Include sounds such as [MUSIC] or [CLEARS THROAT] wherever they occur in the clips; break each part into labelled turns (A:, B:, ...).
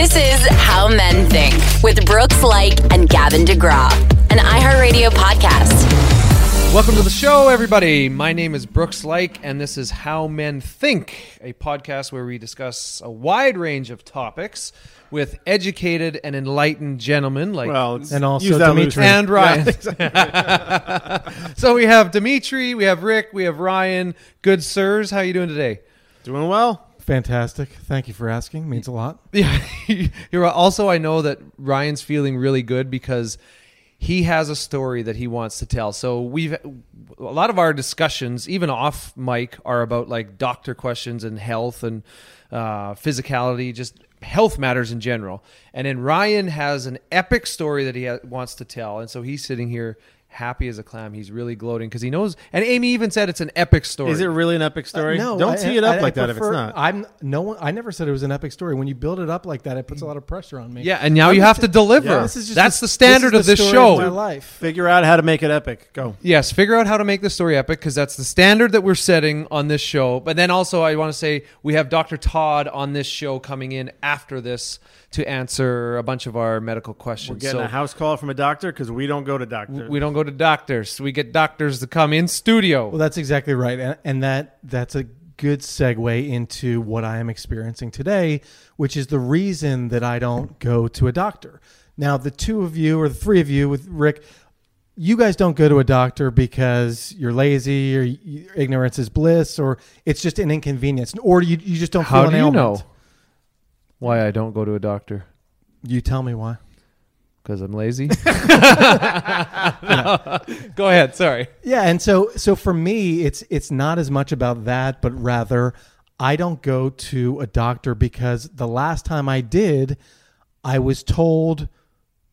A: This is How Men Think with Brooks Laich and Gavin DeGraw, an iHeartRadio podcast.
B: Welcome to the show, everybody. My name is Brooks Laich, and this is How Men Think, a podcast where we discuss a wide range of topics with educated and enlightened gentlemen like
C: Well,
D: And also Dimitri.
B: and Ryan.
C: Yeah, [LAUGHS]
B: so we have Dimitri, we have Rick, we have Ryan. Good sirs, how you doing today?
C: Doing well.
D: Fantastic. Thank you for asking. Means a lot. [LAUGHS]
B: Yeah. [LAUGHS] You're also I know that Ryan's feeling really good because he has a story that he wants to tell. So we've a lot of our discussions, even off mic, are about like doctor questions and health and uh, physicality, just health matters in general. And then Ryan has an epic story that he ha- wants to tell, and so he's sitting here happy as a clam. He's really gloating because he knows. And Amy even said it's an epic story.
C: Is it really an epic story?
D: Uh, no,
C: Don't
D: I-
C: tee it up
D: I- I
C: like that if it's not.
D: I'm no one. I never said it was an epic story. When you build it up like that, it puts a lot of pressure on me.
B: Yeah, and now
D: I'm
B: you have
D: just-
B: to deliver.
C: Yeah,
D: This is just
B: That's
D: the-
B: the standard
D: this
B: of
D: is the
B: this
D: story
B: show.
D: of my life.
C: Figure out how to make it epic. Go.
B: Yes, figure out how to make the story epic because that's the standard that we're setting on this show. But then also, I want to say we have Dr. Todd on this show coming in after this to answer a bunch of our medical questions.
C: We're getting
B: So
C: a house call from a doctor because we don't go to doctors.
B: we don't go to doctors. We get doctors to come in studio.
D: Well, that's exactly right, and, and that that's a good segue into what I am experiencing today, which is the reason that I don't go to a doctor. Now, the two of you or the three of you with Rick, you guys don't go to a doctor because you're lazy or you, ignorance is bliss or it's just an inconvenience or you, you just don't
B: How do you
D: ailment.
B: know why I don't go to a doctor?
D: You tell me why.
B: Because I'm lazy. [LAUGHS] [LAUGHS] Go ahead. Sorry.
D: Yeah, and so so for me, it's it's not as much about that, but rather I don't go to a doctor because the last time I did, I was told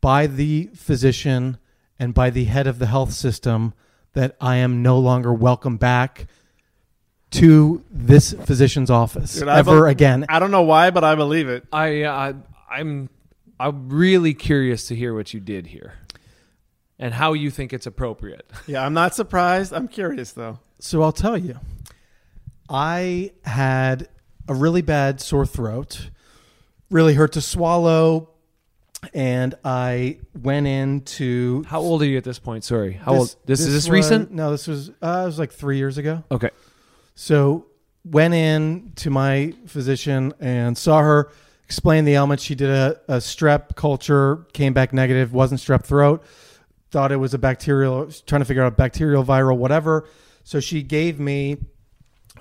D: by the physician and by the head of the health system that I am no longer welcome back to this physician's office
C: Dude, I
D: ever
C: bel-
D: again.
C: I don't know why, but I believe it.
B: I, uh, I'm I'm really curious to hear what you did here and how you think it's appropriate. [LAUGHS]
C: Yeah, I'm not surprised. I'm curious though.
D: So I'll tell you. I had a really bad sore throat, really hurt to swallow, and I went into
B: How old are you at this point? Sorry. How
D: this,
B: old? This, is this
D: was-
B: recent?
D: No, this was uh, it was like three years ago.
B: Okay.
D: So went in to my physician and saw her explain the ailment. She did a, a strep culture, came back negative, wasn't strep throat. Thought it was a bacterial, trying to figure out bacterial, viral, whatever. So she gave me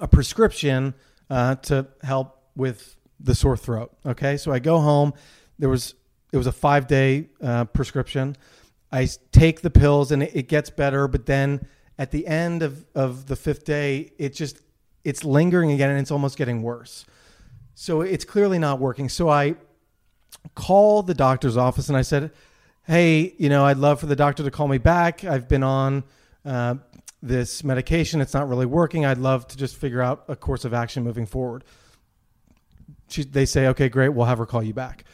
D: a prescription uh, to help with the sore throat. Okay, so I go home. There was it was a five day uh, prescription. I take the pills and it, it gets better, but then at the end of, of the fifth day, it just it's lingering again and it's almost getting worse. So it's clearly not working. So I call the doctor's office and I said, "Hey, you know, I'd love for the doctor to call me back. I've been on uh, this medication. It's not really working. I'd love to just figure out a course of action moving forward." She, they say, "Okay, great. We'll have her call you back."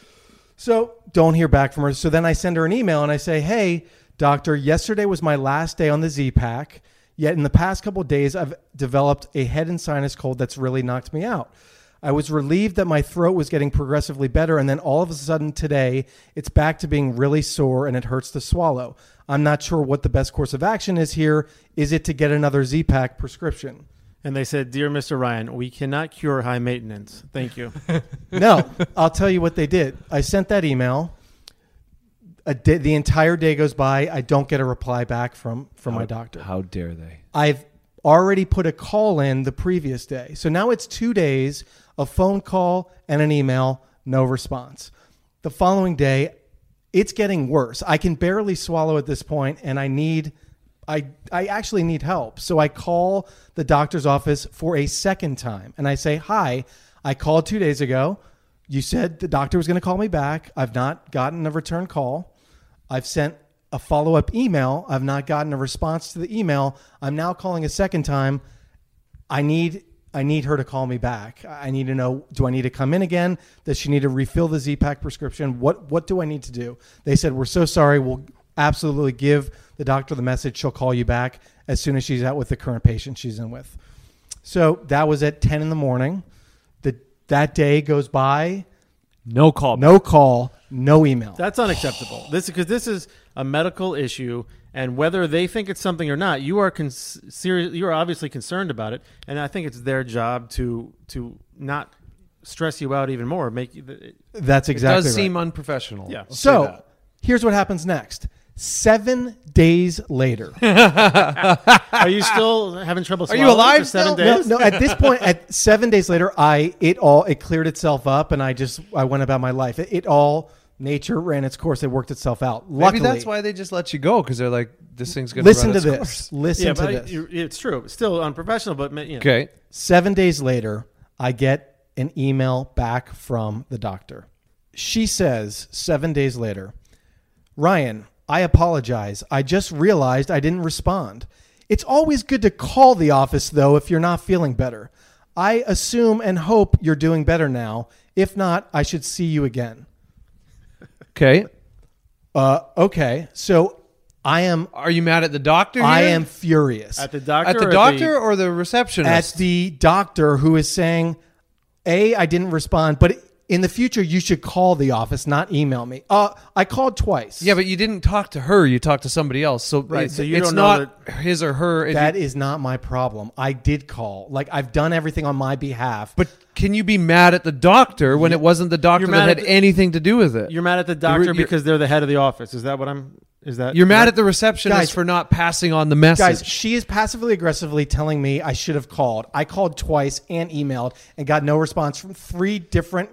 D: So don't hear back from her. So then I send her an email and I say, "Hey, doctor, yesterday was my last day on the Z Pack. Yet in the past couple days, I've developed a head and sinus cold that's really knocked me out. I was relieved that my throat was getting progressively better, and then all of a sudden today, it's back to being really sore and it hurts to swallow. I'm not sure what the best course of action is here. Is it to get another Z Pack prescription?
C: And they said, "Dear Mr. Ryan, we cannot cure high maintenance. Thank you." [LAUGHS]
D: No, I'll tell you what they did. I sent that email. A day, the entire day goes by. I don't get a reply back from from my doctor.
B: How dare they?
D: I've already put a call in the previous day. So now it's two days, a phone call and an email, no response. The following day, it's getting worse. I can barely swallow at this point, and I need I I actually need help. So I call the doctor's office for a second time and I say, "Hi, I called 2 days ago. You said the doctor was going to call me back. I've not gotten a return call. I've sent a follow-up email. I've not gotten a response to the email. I'm now calling a second time. I need I need her to call me back. I need to know do I need to come in again? Does she need to refill the Z-Pack prescription? What what do I need to do? They said we're so sorry. We'll absolutely give the doctor the message. She'll call you back as soon as she's out with the current patient she's in with. So that was at 10 in the morning. The, that day goes by
B: No call.
D: No call, no email.
C: That's unacceptable. This because this is a medical issue, and whether they think it's something or not, you are con- serious. You are obviously concerned about it, and I think it's their job to to not stress you out even more. Make you.
D: That's exactly
B: It
D: exactly
B: does
D: right.
B: seem unprofessional.
C: Yeah.
B: I'll
D: so here's what happens next. Seven days later. [LAUGHS]
C: Are you still having trouble?
B: Are you alive
C: for seven
B: still?
D: no,
C: days?
D: no. At this point, at seven days later, I it all it cleared itself up, and I just I went about my life. It, it all nature ran its course. It worked itself out. Luckily,
B: Maybe that's why they just let you go because they're like, this thing's going
D: Listen
B: run
D: Listen
B: to
D: this.
B: course. [LAUGHS]
D: Listen
C: Yeah,
D: to
C: but
D: this.
C: you- it's true. Still unprofessional, but you know.
B: Okay.
D: Seven days later, I get an email back from the doctor. She says, seven days later, Ryan, I apologize. I just realized I didn't respond. It's always good to call the office, though, if you're not feeling better. I assume and hope you're doing better now. If not, I should see you again.
B: Okay.
D: Uh, okay. So I am
B: Are you mad at the doctor?
D: I am furious.
C: At the doctor.
B: at the
C: or
B: doctor or the receptionist.
D: at the doctor who is saying, "A, I didn't respond, but in the future you should call the office, not email me." Uh, I called twice.
B: yeah, but you didn't talk to her. You talked to somebody else. So,
C: Right,
B: it-
C: so you
B: it's
C: don't know
B: not his or her.
D: That
B: you-
D: is not my problem. I did call. Like I've done everything on my behalf.
B: but can you be mad at the doctor when it wasn't the doctor that had
C: the-
B: anything to do with it?
C: You're mad at the doctor
B: you're-
C: because they're the head of the office. Is that what I'm? Is that
B: You're mad
C: that-
B: at the receptionist
D: Guys-
B: for not passing on the message.
D: Guys, she is passively aggressively telling me I should have called. I called twice and emailed and got no response from three different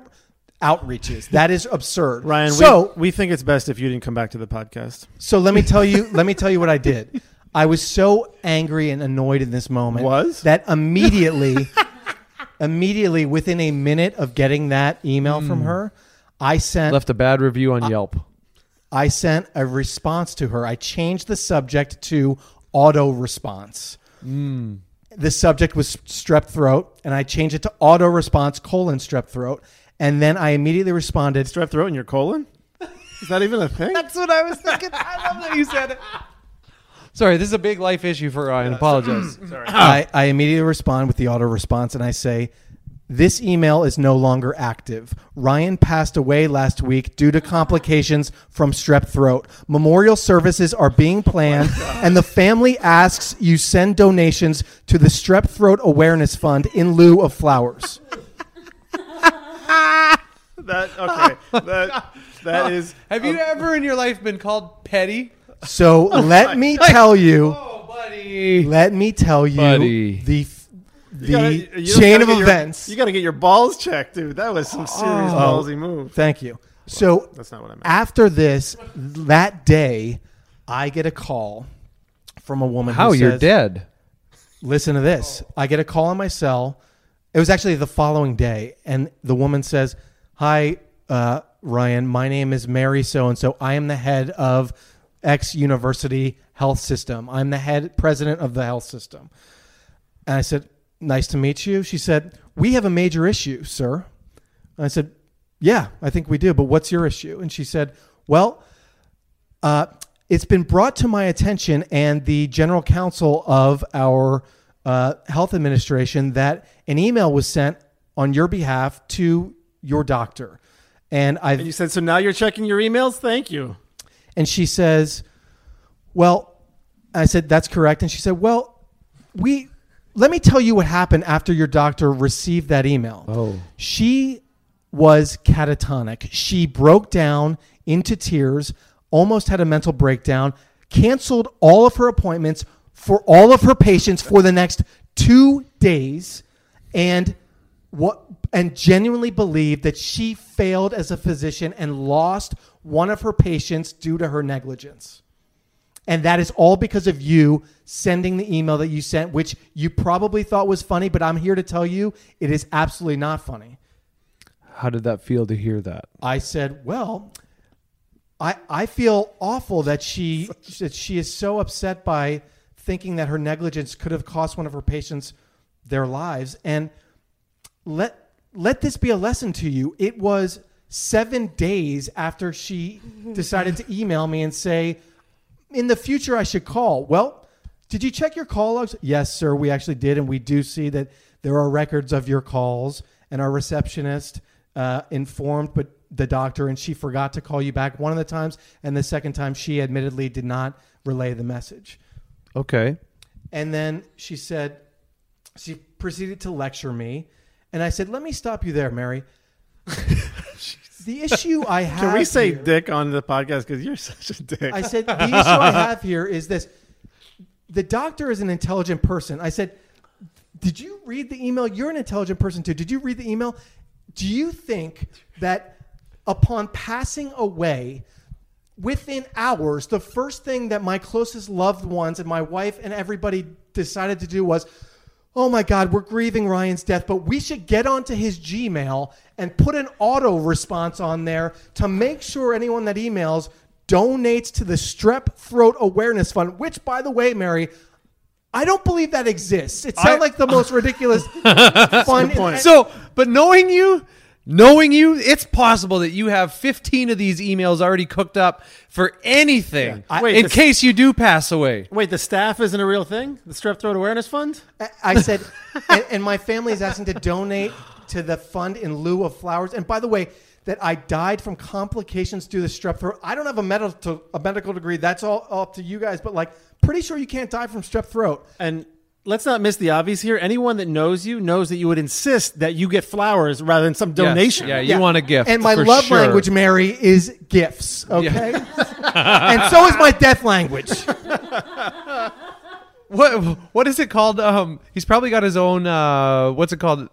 D: outreaches. That is absurd.
C: Ryan,
D: so
C: we, we think it's best if you didn't come back to the podcast.
D: So let me tell you. let me tell you what I did. I was so angry and annoyed in this moment.
C: Was?
D: that immediately, [LAUGHS] immediately within a minute of getting that email from hmm. her, I sent
B: left a bad review on Yelp.
D: I sent a response to her. I changed the subject to auto response. Hmm. The subject was strep throat, and I changed it to auto response colon strep throat, and then I immediately responded.
C: Strep throat in your colon? Is that even a thing?
B: That's what I was thinking. I love that you said it. Sorry, this is a big life issue for Ryan. Apologize. [CLEARS THROAT]
D: Uh, I, I immediately respond with the auto response and I say, This email is no longer active. Ryan passed away last week due to complications from strep throat. Memorial services are being planned, oh and the family asks you send donations to the Strep Throat Awareness Fund in lieu of flowers. [LAUGHS] [LAUGHS]
C: that okay. That that [LAUGHS] is.
B: Have you ever in your life been called petty?
D: So [LAUGHS] oh let me tell you,
B: Oh, buddy.
D: let me tell you
B: Buddy.
D: the the
C: You gotta- you just
D: chain
C: gotta
D: of
C: get your-
D: events.
C: you got to get your balls checked, dude. That was some serious
D: Oh.
C: ballsy move.
D: Thank you. So
C: That's not what I meant.
D: after this, that day, I get a call from a woman.
B: How
D: who
B: you're
D: says,
B: dead?
D: Listen to this. I get a call on my cell. It was actually the following day, and the woman says, "Hi, uh, Ryan. My name is Mary so and so. I am the head of X University Health System. I'm the head president of the health system." And I said, "Nice to meet you." She said, "We have a major issue, sir." And I said, "Yeah, I think we do. But what's your issue?" And she said, "Well." Uh, it's been brought to my attention and the general counsel of our uh, health administration that an email was sent on your behalf to your doctor. And I've
C: And you said so. Now you're checking your emails. Thank you.
D: and she says, "Well," I said, "That's correct." And she said, "Well, we let me tell you what happened after your doctor received that email."
B: Oh.
D: She was catatonic. She broke down into tears, almost had a mental breakdown, canceled all of her appointments for all of her patients for the next 2 days and what and genuinely believed that she failed as a physician and lost one of her patients due to her negligence. And that is all because of you sending the email that you sent, which you probably thought was funny, but I'm here to tell you it is absolutely not funny.
B: How did that feel to hear that?
D: I said, "Well, I I feel awful that she that she is so upset by thinking that her negligence could have cost one of her patients their lives and let let this be a lesson to you. It was 7 days after she [LAUGHS] decided to email me and say, "In the future I should call." Well, did you check your call logs? Yes, sir, we actually did and we do see that there are records of your calls and our receptionist uh, informed, but the doctor and she forgot to call you back one of the times, and the second time she admittedly did not relay the message.
B: Okay.
D: And then she said, she proceeded to lecture me. And I said, let me stop you there, Mary. [LAUGHS] the issue I have.
C: Can we say
D: here-
C: dick on the podcast because you're such a dick?
D: I said, the issue I [LAUGHS] have here is this. The doctor is an intelligent person. I said, did you read the email? You're an intelligent person too. Did you read the email? Do you think that upon passing away, within hours, the first thing that my closest loved ones and my wife and everybody decided to do was, oh my God, we're grieving Ryan's death, but we should get onto his Gmail and put an auto response on there to make sure anyone that emails donates to the Strep Throat Awareness Fund, which, by the way, Mary, I don't believe that exists. It sounds like the most ridiculous [LAUGHS] fund.
C: point.
B: So, but knowing you, knowing you, it's possible that you have 15 of these emails already cooked up for anything
C: I- Wait,
B: in
C: this-
B: case you do pass away.
C: Wait, the staff isn't a real thing? The Strep Throat Awareness Fund?
D: I- I said, [LAUGHS] and, and my family is asking to donate to the fund in lieu of flowers. And by the way, that I died from complications due to strep throat. I don't have a medical a medical degree. That's all up to you guys. But like, pretty sure you can't die from strep throat.
C: And let's not miss the obvious here. Anyone that knows you knows that you would insist that you get flowers rather than some donation.
B: Yeah, you want a gift.
D: And my love
B: sure.
D: language, Mary, is gifts. [LAUGHS] Okay, [LAUGHS] and so is my death language. [LAUGHS]
B: What what is it called? Um, he's probably got his own. Uh, what's it called?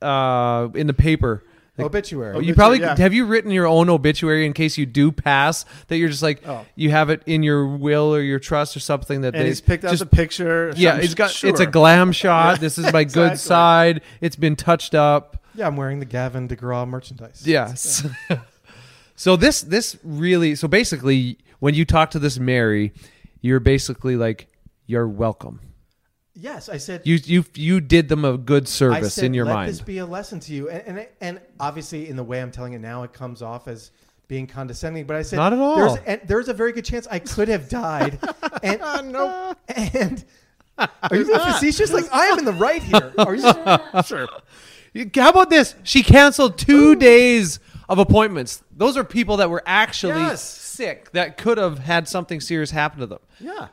B: Uh, in the paper. Like,
D: Obituary.
B: you probably
C: yeah.
B: have you written your own obituary in case you do pass that you're just like
C: Oh.
B: you have it in your will or your trust or something that
C: And
B: they
C: he's picked out
B: just
C: the picture.
B: yeah it's got
C: sure.
B: it's a glam [LAUGHS] shot this is my good side it's been touched up
D: Yeah, I'm wearing the Gavin DeGraw merchandise.
B: yes [LAUGHS] so this this really so basically when you talk to this Mary you're basically like you're welcome
D: Yes, I said.
B: you you you did them a good service
D: said,
B: in your
D: let
B: mind
D: this be a lesson to you. And, and and obviously, in the way I'm telling it now, it comes off as being condescending. But I said,
B: Not at all.
D: There's, and there's a very good chance I could have died. [LAUGHS] and no, and [LAUGHS] are you being facetious? Like I am in the right here. Are you? [LAUGHS]
C: sure.
B: How about this? She canceled two days of appointments. Those are people that were actually
C: Yes.
B: sick that could have had something serious happen to them.
C: Yeah.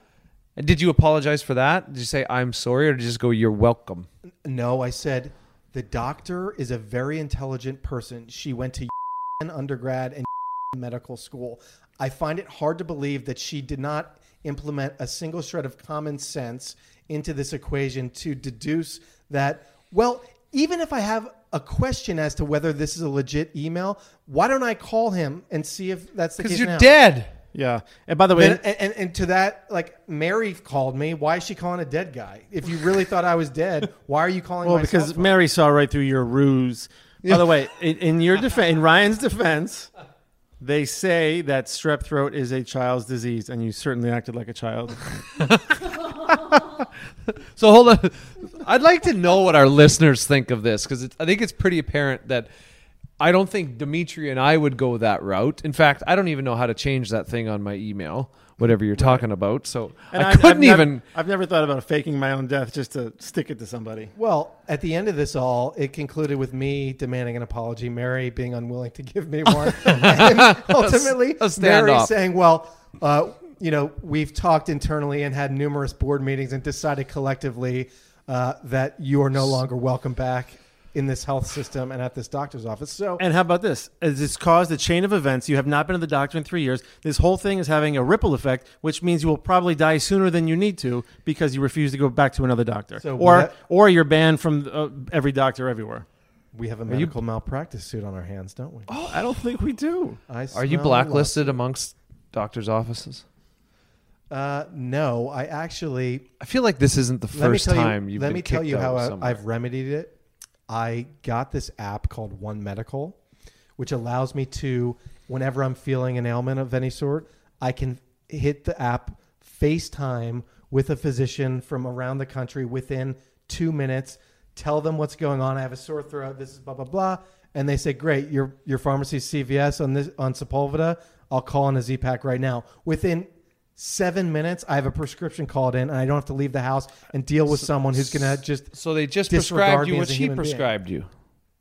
B: Did you apologize for that? Did you say I'm sorry, or did you just go you're welcome?
D: No, I said the doctor is a very intelligent person. She went to [LAUGHS] undergrad and [LAUGHS] medical school. I find it hard to believe that she did not implement a single shred of common sense into this equation to deduce that, well, even if I have a question as to whether this is a legit email, why don't I call him and see if that's the case?
B: Because you're
D: now?
B: dead.
C: Yeah. And by the way,
D: And, and, and to that, like Mary called me. Why is she calling a dead guy? If you really thought I was dead, why are you calling?
C: well,
D: my
C: because
D: cell phone?
C: Mary saw right through your ruse. By the way, in, in your defense, in Ryan's defense, they say that strep throat is a child's disease, and you certainly acted like a child. [LAUGHS]
B: So hold on. I'd like to know what our listeners think of this because I think it's pretty apparent that I don't think Dimitri and I would go that route. In fact, I don't even know how to change that thing on my email, whatever you're talking about. So
C: And
B: I
C: I've-
B: couldn't
C: I've nev-
B: even.
C: I've never thought about faking my own death just to stick it to somebody.
D: Well, at the end of this all, it concluded with me demanding an apology, Mary being unwilling to give me [LAUGHS] one, and ultimately
B: A
D: Mary
B: standoff.
D: saying, "Well, uh, you know, we've talked internally and had numerous board meetings and decided collectively uh, that you are no longer welcome back in this health system and at this doctor's office." So,
C: And how about this? As it's caused a chain of events. You have not been to the doctor in three years. This whole thing is having a ripple effect, which means you will probably die sooner than you need to because you refuse to go back to another doctor,
D: So
C: or
D: what-
C: or you're banned from uh, every doctor everywhere.
D: we have a medical malpractice suit on our hands, don't we?
C: Oh, I don't think we do.
D: I
B: Are you
D: smell
B: blacklisted amongst doctors' offices?
D: Uh, no, I actually
B: I feel like this isn't the first time
D: you,
B: you've
D: let
B: been
D: me tell you how I. I've remedied it. I got this app called One Medical, which allows me to, whenever I'm feeling an ailment of any sort, I can hit the app FaceTime with a physician from around the country within two minutes. Tell them what's going on. I have a sore throat. This is blah blah blah, and they say, "Great, your your pharmacy's CVS on this on Sepulveda. I'll call in a Z pack right now." Within seven minutes, I have a prescription called in, and I don't have to leave the house and deal with someone who's going to just
B: so they just
D: disregard
B: prescribed you what
D: as a
B: she
D: human being.
B: prescribed you.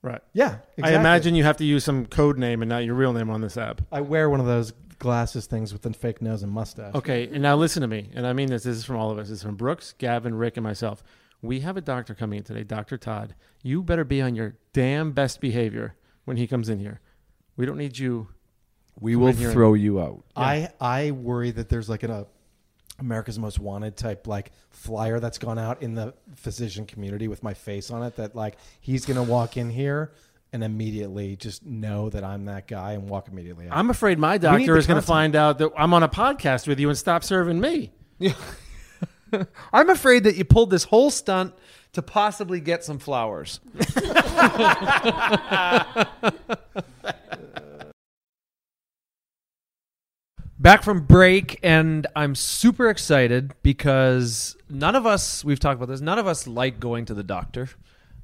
C: Right.
D: Yeah, exactly.
C: I imagine you have to use some code name and not your real name on this app.
D: I wear one of those glasses things with the fake nose and mustache.
C: Okay, and now listen to me, and I mean this. This is from all of us. This is from Brooks, Gavin, Rick, and myself. We have a doctor coming in today, Doctor Todd. You better be on your damn best behavior when he comes in here. We don't need you.
B: We will
C: in here and-
B: throw you out.
D: I I worry that there's like an a America's Most Wanted type like flyer that's gone out in the physician community with my face on it. That like he's gonna walk in here and immediately just know that I'm that guy and walk immediately out.
C: I'm afraid my doctor is going to find out that I'm on a podcast with you and stop serving me. [LAUGHS]
B: I'm afraid that you pulled this whole stunt to possibly get some flowers. [LAUGHS] [LAUGHS] Back from break, and I'm super excited because none of us, we've talked about this, none of us like going to the doctor.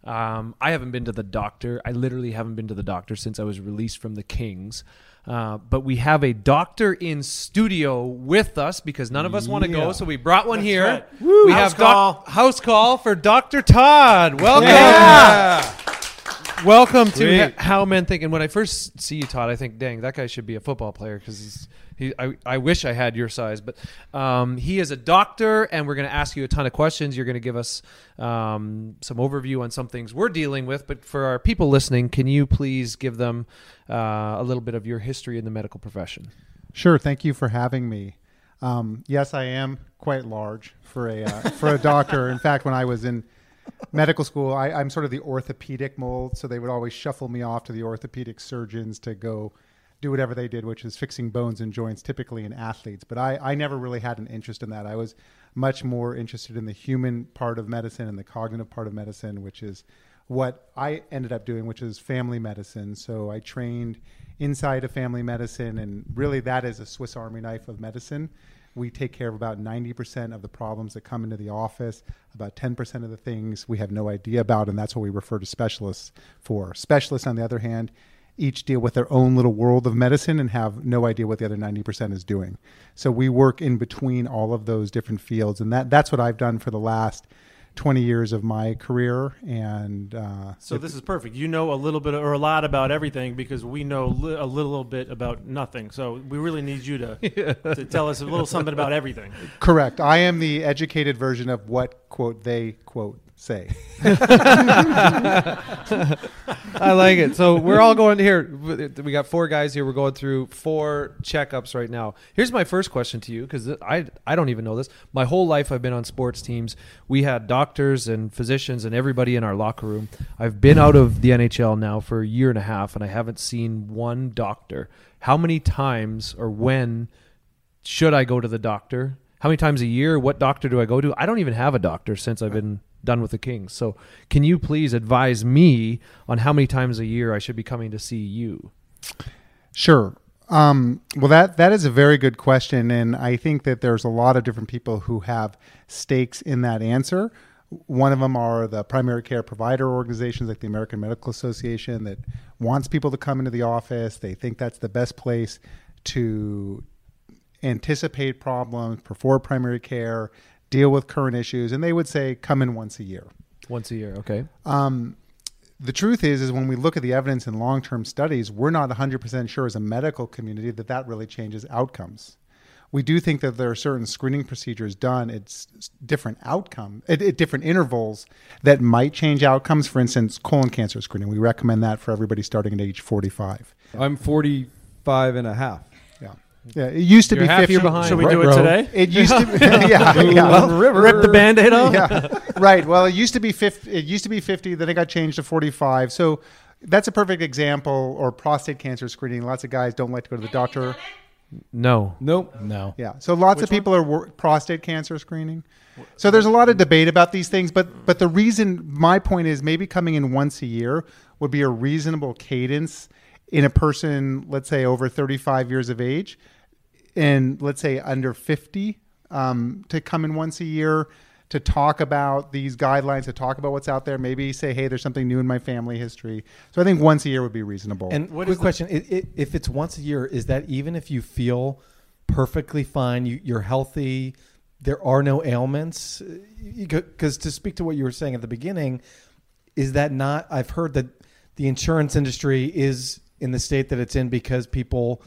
B: Um, I haven't been to the doctor. I literally haven't been to the doctor since I was released from the Kings. Uh, but we have a doctor in studio with us because none of us want to go, so we brought one here.
C: right.
B: We
C: House
B: have doc-
C: call.
B: house call for Dr. Todd. Welcome.
D: Yeah.
B: Welcome to
C: Sweet.
B: Ha- How Men Think. And when I first see you, Todd, I think, dang, that guy should be a football player because he's. He, I, I wish I had your size, but um, he is a doctor, and we're going to ask you a ton of questions. You're going to give us um, some overview on some things we're dealing with. But for our people listening, can you please give them uh, a little bit of your history in the medical profession?
E: Sure. Thank you for having me. Um, yes, I am quite large for a uh, for a doctor. In fact, when I was in medical school, I, I'm sort of the orthopedic mold, so they would always shuffle me off to the orthopedic surgeons to go do whatever they did, which is fixing bones and joints, typically in athletes. But I, I never really had an interest in that. I was much more interested in the human part of medicine and the cognitive part of medicine, which is what I ended up doing, which is family medicine. So I trained inside of family medicine, and really that is a Swiss Army knife of medicine. We take care of about 90% of the problems that come into the office, about 10% of the things we have no idea about, and that's what we refer to specialists for. Specialists, on the other hand, each deal with their own little world of medicine and have no idea what the other 90% is doing. So we work in between all of those different fields, and that, that's what I've done for the last 20 years of my career. And uh,
C: So this is perfect. You know a little bit or a lot about everything because we know li- a little bit about nothing. So we really need you to, [LAUGHS] to tell us a little something about everything.
E: correct. I am the educated version of what, quote, they, quote, say.
B: I like it. So we're all going here. We got four guys here. We're going through four checkups right now. Here's my first question to you because I I don't even know this. My whole life I've been on sports teams. We had doctors and physicians and everybody in our locker room. I've been out of the NHL now for a year and a half, and I haven't seen one doctor. How many times or when should I go to the doctor? How many times a year? What doctor do I go to? I don't even have a doctor since I've been done with the Kings. So, can you please advise me on how many times a year I should be coming to see you?
E: Sure. Um, well, that that is a very good question, and I think that there's a lot of different people who have stakes in that answer. One of them are the primary care provider organizations, like the American Medical Association, that wants people to come into the office. They think that's the best place to anticipate problems, perform primary care, deal with current issues, and they would say come in once a year.
B: Once a year, okay?
E: Um, the truth is, is when we look at the evidence in long-term studies, we're not 100% sure as a medical community that that really changes outcomes. We do think that there are certain screening procedures done at different outcome at, at different intervals that might change outcomes. For instance, colon cancer screening. We recommend that for everybody starting at age 45.
F: I'm 45 and a half.
E: Yeah, yeah. It used to
B: You're
E: be
B: half
E: 50.
B: year behind.
C: Should we do it
B: bro.
C: today?
E: It used to, [LAUGHS] be, [LAUGHS] yeah, yeah.
C: Rip the band-aid off?
E: yeah, [LAUGHS] right. Well, it used to be 50. It used to be 50. Then it got changed to 45. So that's a perfect example. Or prostate cancer screening. Lots of guys don't like to go to the doctor.
B: No.
F: Nope.
D: No.
E: Yeah. So lots of people are wor- prostate cancer screening. So there's a lot of debate about these things, but but the reason my point is maybe coming in once a year would be a reasonable cadence in a person, let's say over 35 years of age, and let's say under 50, um, to come in once a year to talk about these guidelines, to talk about what's out there. Maybe say, hey, there's something new in my family history. So I think once a year would be reasonable.
D: And
C: What
D: quick
C: is the-
D: question: i i If it's once a year, is that even if you feel perfectly fine, you, you're healthy, there are no ailments? Because to speak to what you were saying at the beginning, is that not? I've heard that the insurance industry is in the state that it's in because people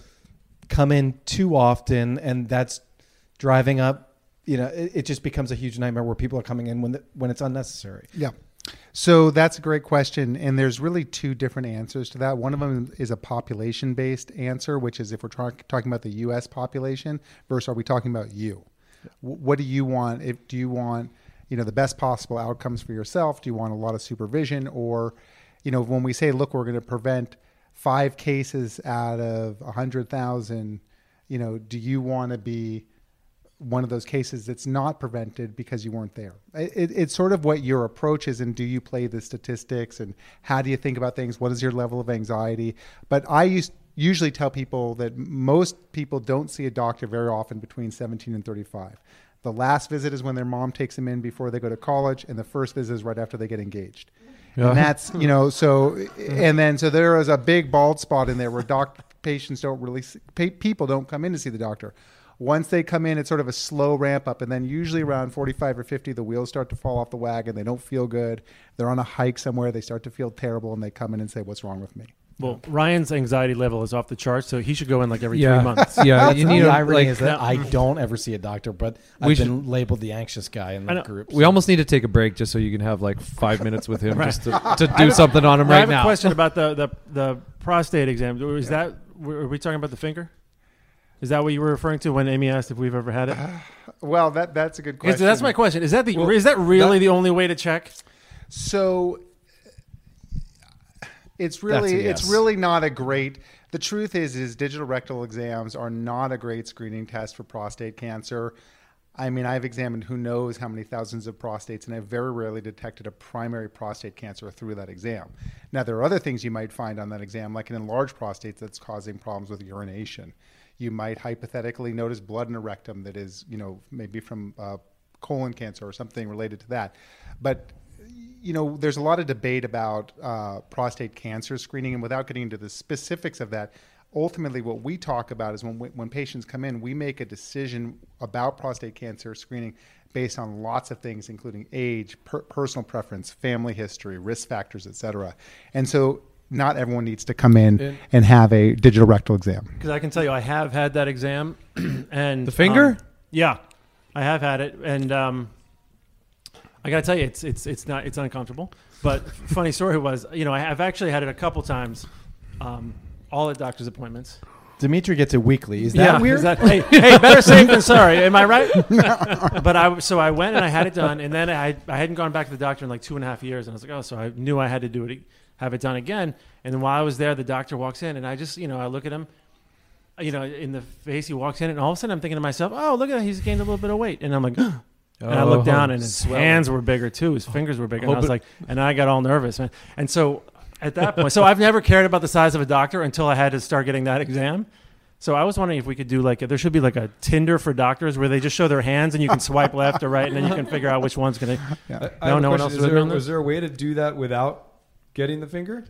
D: come in too often, and that's driving up. You know, it, it just becomes a huge nightmare where people are coming in when the, when it's unnecessary.
E: Yeah. So that's a great question. And there's really two different answers to that. One of them is a population based answer, which is if we're tra- talking about the US population versus are we talking about you? W- What do you want? If do you want, you know, the best possible outcomes for yourself? Do you want a lot of supervision or, you know, when we say, look, we're going to prevent five cases out of a hundred thousand, you know, do you want to be one of those cases that's not prevented because you weren't there. It, it- it's sort of what your approach is, and do you play the statistics, and how do you think about things? What is your level of anxiety? But I used usually tell people that most people don't see a doctor very often between 17 and 35. The last visit is when their mom takes them in before they go to college, and the first visit is right after they get engaged.
B: Yeah.
E: And that's you know so, mm-hmm. and then so there is a big bald spot in there where doc patients don't really see, people don't come in to see the doctor. Once they come in, it's sort of a slow ramp up, and then usually around 45 or 50, the wheels start to fall off the wagon. They don't feel good. They're on a hike somewhere. They start to feel terrible, and they come in and say, "What's wrong with me?"
C: Well, Ryan's anxiety level is off the charts, so he should go in like every
B: Yeah.
C: three months. [LAUGHS]
B: Yeah, you need
D: the
B: a,
D: irony
B: like
D: is that I don't ever see a doctor, but
B: We
D: I've
B: should-
D: been labeled the anxious guy in
C: I
D: the
C: know.
D: group.
B: we almost need to take a break just so you can have like five minutes with him [LAUGHS] just to, to do something on him Now,
C: I
B: right
C: have
B: now.
C: a question about the, the, the [LAUGHS] prostate exam. Is that were we talking about the finger? Is that what you were referring to when Amy asked if we've ever had it? [SIGHS]
E: Well, that that's a good
C: Is-
E: question.
C: that's my question. Is that the
F: Well,
C: is that really
F: that-
C: the only way to check?
E: So it's really
D: a
E: it's really not a great the truth is is digital rectal exams are not a great screening test for prostate cancer. I mean, I've examined who knows how many thousands of prostates, and I've very rarely detected a primary prostate cancer through that exam. Now, there are other things you might find on that exam, like an enlarged prostate that's causing problems with urination. You might hypothetically notice blood in a rectum that is, you know, maybe from uh, colon cancer or something related to that. But you know, there's a lot of debate about uh, prostate cancer screening, and without getting into the specifics of that, ultimately, what we talk about is when we, when patients come in, we make a decision about prostate cancer screening based on lots of things, including age, per- personal preference, family history, risk factors, et cetera. And so, not everyone needs to come in
F: And-
E: and have a digital rectal exam.
C: Because I can tell you, I have had that exam, [CLEARS THROAT] and
B: The finger?
C: um, yeah, I have had it, and um, I got to tell you, it's it's it's not it's uncomfortable. But [LAUGHS] funny story was, you know, I have actually had it a couple times, um, all at doctor's appointments.
D: Dimitri gets it weekly. Is that
C: yeah,
D: weird?
C: is that- hey, hey, better safe than sorry. Am I right? [LAUGHS] [LAUGHS] but I so I went and I had it done, and then I I hadn't gone back to the doctor in like two and a half years, and I was like, oh, so I knew I had to do it, have it done again. And then while I was there, the doctor walks in, and I just you know I look at him, you know, in the face. He walks in, and all of a sudden I'm thinking to myself, oh, look at that, he's gained a little bit of weight, and I'm like. [GASPS] And I looked oh. down, and his
B: swelling.
C: hands were bigger too. His fingers were bigger. And oh,
B: I
C: was like, and I got all nervous, man. And so at that point, so I've never cared about the size of a doctor until I had to start getting that exam. So I was wondering if we could do like a, there should be like a Tinder for doctors where they just show their hands and you can swipe left or right and then you can figure out which one's going to.
F: I, I
C: No,
F: have a
C: no one else
F: is
C: is
F: there,
C: me on this?
F: was there a way to do that without getting the finger?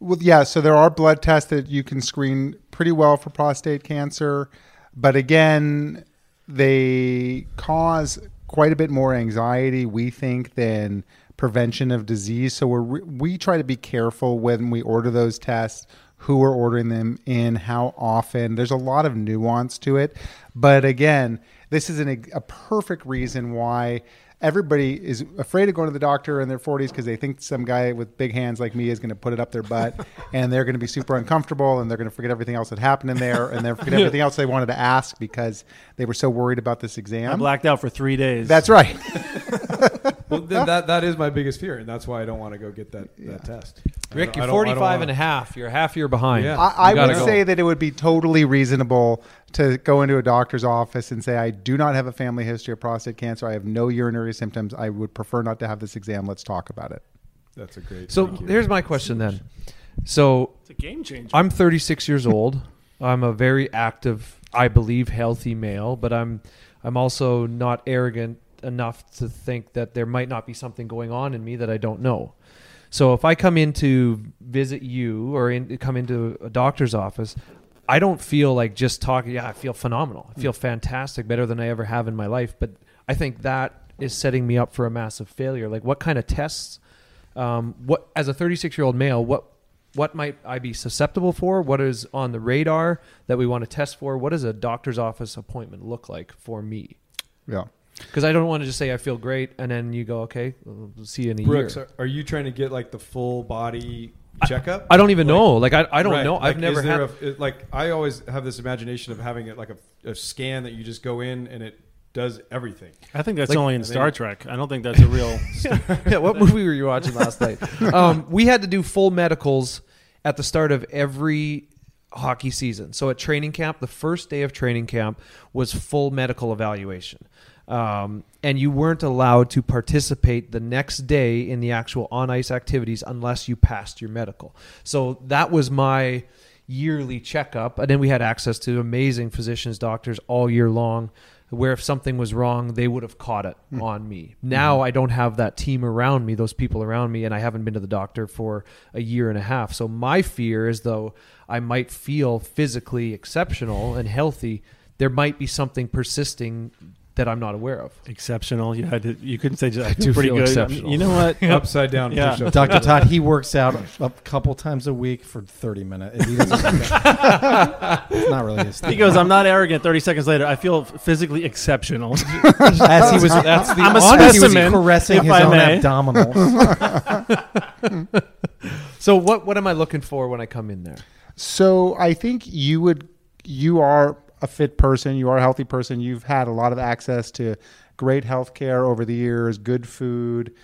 E: Well, yeah. So there are blood tests that you can screen pretty well for prostate cancer, but again, they cause quite a bit more anxiety, we think, than prevention of disease. So we're we try to be careful when we order those tests, who we're ordering them in, how often. There's a lot of nuance to it, but again, this is an, a perfect reason why everybody is afraid of going to the doctor in their 40s because they think some guy with big hands like me is going to put it up their butt [LAUGHS] and they're going to be super uncomfortable and they're going to forget everything else that happened in there and they're forget everything else they wanted to ask because they were so worried about this exam.
C: I blacked out for three days.
E: That's right. [LAUGHS]
F: Well, then that that is my biggest fear, and that's why I don't want to go get that, that test. I
B: Rick, you're
F: I don't- I don't
B: 45
F: wanna-
B: and a half. You're half year behind.
F: Yeah.
E: I, I would
B: go.
E: say that it would be totally reasonable to go into a doctor's office and say, I do not have a family history of prostate cancer. I have no urinary symptoms. I would prefer not to have this exam. Let's talk about it.
F: That's a great.
B: So
F: thank
B: here's my question then. So
C: it's a game changer.
B: I'm 36 years old. I'm a very active, I believe, healthy male, but I'm I'm also not arrogant enough to think that there might not be something going on in me that I don't know. So if I come in to visit you or in, come into a doctor's office, I don't feel like just talking. Yeah, I feel phenomenal. I feel fantastic, better than I ever have in my life. But I think that is setting me up for a massive failure. Like, what kind of tests Um, what as a 36 year old male, what what might I be susceptible for? What is on the radar that we want to test for? What does a doctor's office appointment look like for me?
E: Yeah.
B: Because I don't want to just say I feel great and then you go okay, we'll see you in a
F: Brooks,
B: year.
F: are, are you trying to get like the full body checkup?
B: I don't even
F: Like-
B: know. Like I, I don't
F: Right.
B: know.
F: Like,
B: I've never
F: is there
B: had.
F: A, it- like I always have this imagination of having it like a, a scan that you just go in and it does everything.
C: I think that's
B: Like-
C: only in
F: I think-
C: Star Trek. I don't think that's a real. [LAUGHS] [LAUGHS]
B: yeah, what [LAUGHS] movie were you watching last night? Um, we had to do full medicals at the start of every hockey season. So at training camp, the first day of training camp was full medical evaluation. Um, and you weren't allowed to participate the next day in the actual on ice activities unless you passed your medical. So that was my yearly checkup. And then we had access to amazing physicians, doctors all year long, where if something was wrong, they would have caught it on me. Now I don't have that team around me, those people around me, and I haven't been to the doctor for a year and a half. So my fear is though I might feel physically exceptional and healthy, there might be something persisting that I'm not aware of.
C: exceptional. You had to. You couldn't say just I
B: do
C: pretty
B: feel
C: good.
B: exceptional.
C: You know what? [LAUGHS]
F: Upside down.
C: Yeah.
F: push-up.
D: Dr. Todd, he works out a couple times a week for 30 minutes. He doesn't [LAUGHS] it's not really his
C: He goes, "I'm not arrogant." Thirty seconds later, I feel physically exceptional.
D: As [LAUGHS] he was,
B: That's the
C: I'm a
B: honest-
D: he was
C: specimen,
D: caressing his
C: I
D: own
C: may.
D: abdominals.
B: So what what am I looking for when I come in there?
E: So I think you would you are a fit person, you are a healthy person. You've had a lot of access to great health care over the years, good food.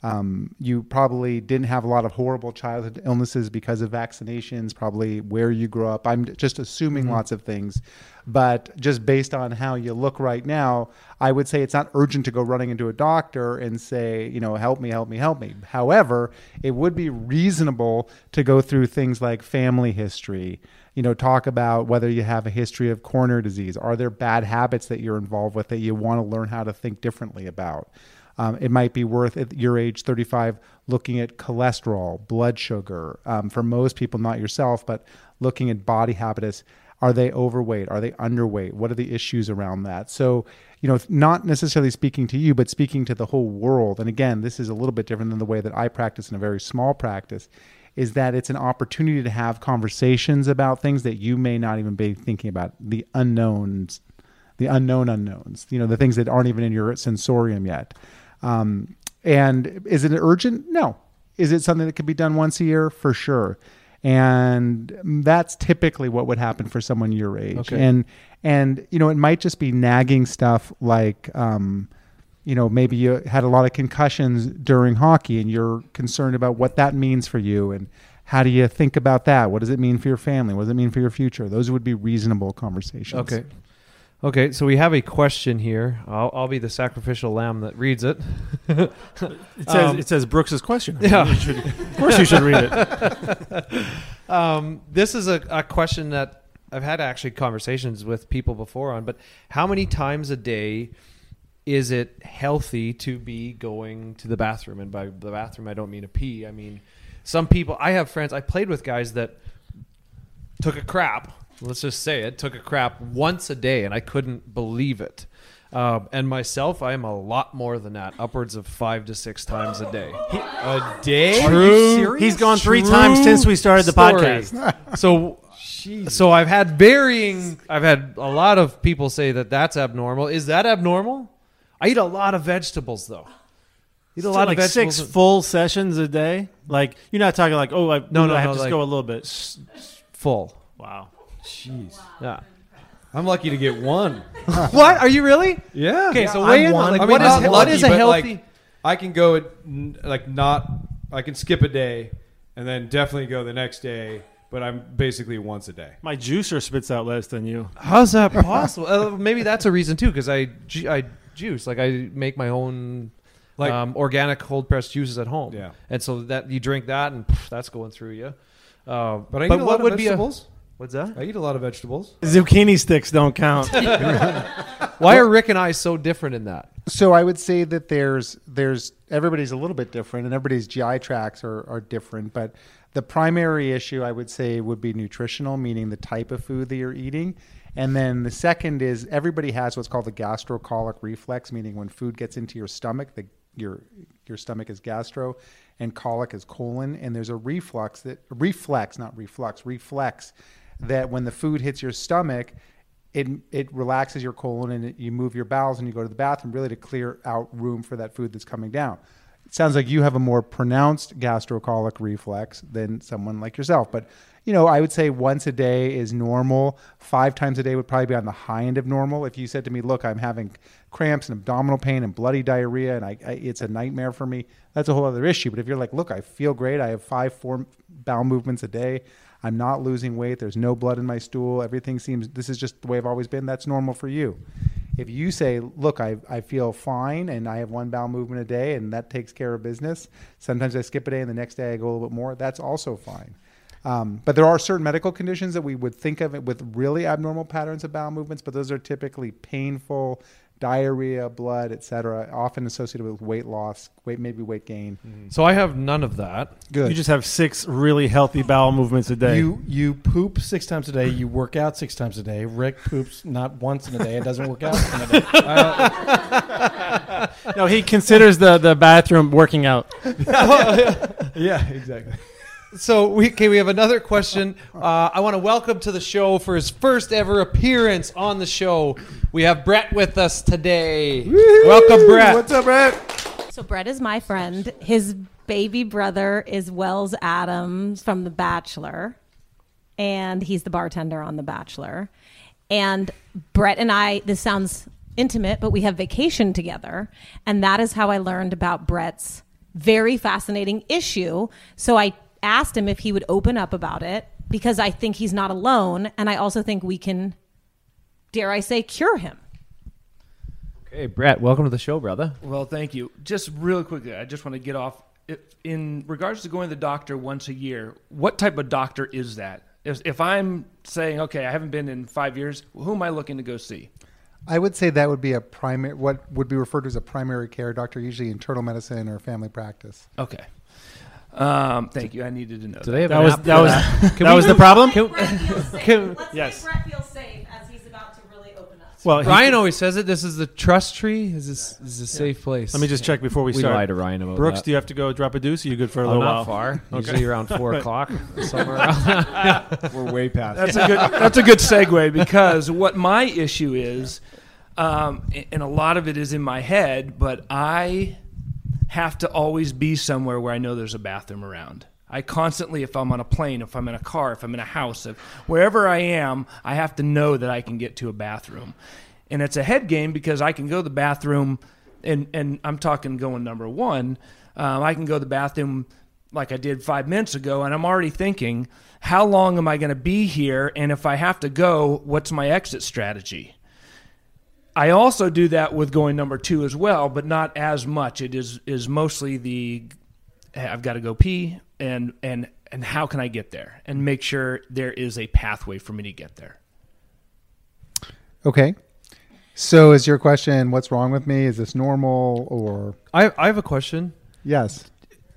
E: Um, you probably didn't have a lot of horrible childhood illnesses because of vaccinations, probably where you grew up. I'm just assuming lots of things. But just based on how you look right now, I would say it's not urgent to go running into a doctor and say, you know, help me, help me, help me. However, it would be reasonable to go through things like family history, you know, talk about whether you have a history of coronary disease. Are there bad habits that you're involved with that you want to learn how to think differently about? Um, it might be worth at your age 35 looking at cholesterol, blood sugar. Um, for most people, not yourself, but looking at body habits. Are they overweight? Are they underweight? What are the issues around that? So, you know, not necessarily speaking to you, but speaking to the whole world. And again, this is a little bit different than the way that I practice in a very small practice. Is that it's an opportunity to have conversations about things that you may not even be thinking about, the unknowns, the unknown unknowns, you know, the things that aren't even in your sensorium yet. Um, and is it urgent? No. Is it something that could be done once a year? For sure. And that's typically what would happen for someone your age.
B: Okay.
E: And and you know, it might just be nagging stuff like um, you know, maybe you had a lot of concussions during hockey and you're concerned about what that means for you and how do you think about that? What does it mean for your family? What does it mean for your future? Those would be reasonable conversations.
B: Okay. Okay, so we have a question here. I'll, I'll be the sacrificial lamb that reads it. [LAUGHS]
C: It says,
B: Um,
C: it says Brooks's question. [LAUGHS]
B: Yeah.
C: Should- of course, you should read it. [LAUGHS]
B: Um, this is a, a question that I've had actually conversations with people before on, but how many times a day is it healthy to be going to the bathroom? And by the bathroom, I don't mean a pee. I mean, some people, I have friends, I played with guys that took a crap. Let's just say it took a crap once a day, and I couldn't believe it. Um, and myself, I am a lot more than that, upwards of five to six times a day.
F: A day?
C: True. He's gone three
B: True
C: times since we started the
B: story.
C: podcast. [LAUGHS]
B: So, so I've had varying. I've had a lot of people say that that's abnormal. Is that abnormal? I eat a lot of vegetables though. Eat a
C: So
B: lot
C: like
B: of vegetables.
C: six full sessions a day. Like you're not talking like, oh, I,
B: No, no,
C: I have
B: no,
C: to
B: like-
C: go a little bit.
B: full.
C: Wow.
F: Jeez.
B: Yeah.
F: I'm lucky to get one. [LAUGHS]
B: what? Are you really?
F: Yeah.
B: Okay, so
D: I'm
B: weigh in.
D: one.
B: Like,
F: I mean,
B: what is
F: not
B: what
F: lucky,
B: is a
F: but,
B: healthy?
F: like, I can go at, n- like not. I can skip a day, and then definitely go the next day. But I'm basically once a day.
C: My juicer spits out less than you.
B: How's that possible? uh, maybe that's a reason too, because I I juice like I make my own
F: Like-
B: um, organic cold pressed juices at home.
F: Yeah.
B: and so that you drink that and pff, that's going through you. Uh,
F: But I eat
B: but
F: a
B: what
F: lot
B: would
F: of
B: be a
F: vegetables.
B: what's that?
F: I eat a lot of vegetables.
C: Zucchini sticks don't count. [LAUGHS]
B: Why are Rick and I so different in that?
E: So I would say that there's there's everybody's a little bit different, and everybody's GI tracks are, are different. But the primary issue I would say would be nutritional, meaning the type of food that you're eating. And then the second is everybody has what's called the gastrocolic reflex, meaning when food gets into your stomach, the your your stomach is gastro, and colic is colon, and there's a reflux that reflex, not reflux, reflex that when the food hits your stomach, it it relaxes your colon and it, you move your bowels and you go to the bathroom really to clear out room for that food that's coming down. It sounds like you have a more pronounced gastrocolic reflex than someone like yourself, but you know, I would say once a day is normal. Five times a day would probably be on the high end of normal. If you said to me, "Look, I'm having cramps and abdominal pain and bloody diarrhea, and I, I, it's a nightmare for me," that's a whole other issue. But if you're like, "Look, I feel great. I have five, four bowel movements a day. I'm not losing weight. There's no blood in my stool. Everything seems. This is just the way I've always been. That's normal for you." If you say, "Look, I, I feel fine, and I have one bowel movement a day, and that takes care of business," sometimes I skip a day, and the next day I go a little bit more. That's also fine. Um, but there are certain medical conditions that we would think of it with really abnormal patterns of bowel movements, but those are typically painful, diarrhea, blood, etc., often associated with weight loss, weight maybe weight gain. Mm-hmm.
B: So I have none of that.
E: Good.
C: You just have six really healthy bowel movements a day.
D: You you poop six times a day. You work out six times a day. Rick poops not once in a day and doesn't work out in a day. [LAUGHS]
C: no, he considers the, the bathroom working out. [LAUGHS]
F: yeah, exactly.
B: So we okay. We have another question. Uh, I want to welcome to the show for his first ever appearance on the show. We have Brett with us today. Welcome, Brett.
E: What's up, Brett?
G: So Brett is my friend. His baby brother is Wells Adams from The Bachelor, and he's the bartender on The Bachelor. And Brett and I, this sounds intimate, but we have vacation together, and that is how I learned about Brett's very fascinating issue. So I asked him if he would open up about it because I think he's not alone, and I also think we can, dare I say, cure him.
B: Okay, Brett. Welcome to the show, brother.
H: Well, thank you. Just real quickly, I just want to get off. If, in regards to going to the doctor once a year, what type of doctor is that? If, if I'm saying, okay, I haven't been in five years, who am I looking to go see?
E: I would say that would be a primary, what would be referred to as a primary care doctor, usually internal medicine or family practice.
H: Okay. Um, thank you. I needed to know.
B: Do
H: that.
B: they have
C: That
B: an
C: was
B: app
C: that
B: for
C: was [LAUGHS]
B: Can
C: that was the
B: do-
C: problem.
B: Can-
C: Yes.
G: Make Brett feels safe as he's about to really open up.
C: Well, he-
B: Ryan always says it. This is the trust tree. Is this, this is a safe place?
C: let me just check before we,
B: We
C: start.
B: lie to Ryan about
C: Brooks,
B: that.
C: do you have to go drop a deuce? Are you good for a
B: Oh,
C: little
B: not
C: while?
B: far. [LAUGHS] Usually around four [LAUGHS] o'clock, somewhere around.
F: We're way past.
H: That's a good. That's a good segue because what my issue is, um, and a lot of it is in my head, but I have to always be somewhere where I know there's a bathroom around. I constantly, if I'm on a plane, if I'm in a car, if I'm in a house, if wherever I am, I have to know that I can get to a bathroom. And it's a head game because I can go to the bathroom, and, and I'm talking going number one. Um, I can go to the bathroom like I did five minutes ago, and I'm already thinking, how long am I going to be here? And if I have to go, what's my exit strategy? I also do that with going number two as well, but not as much. It is is mostly the hey, I've got to go pee and and and how can I get there and make sure there is a pathway for me to get there.
E: Okay. So is your question, what's wrong with me? Is this normal or
B: I, I have a question.
E: yes?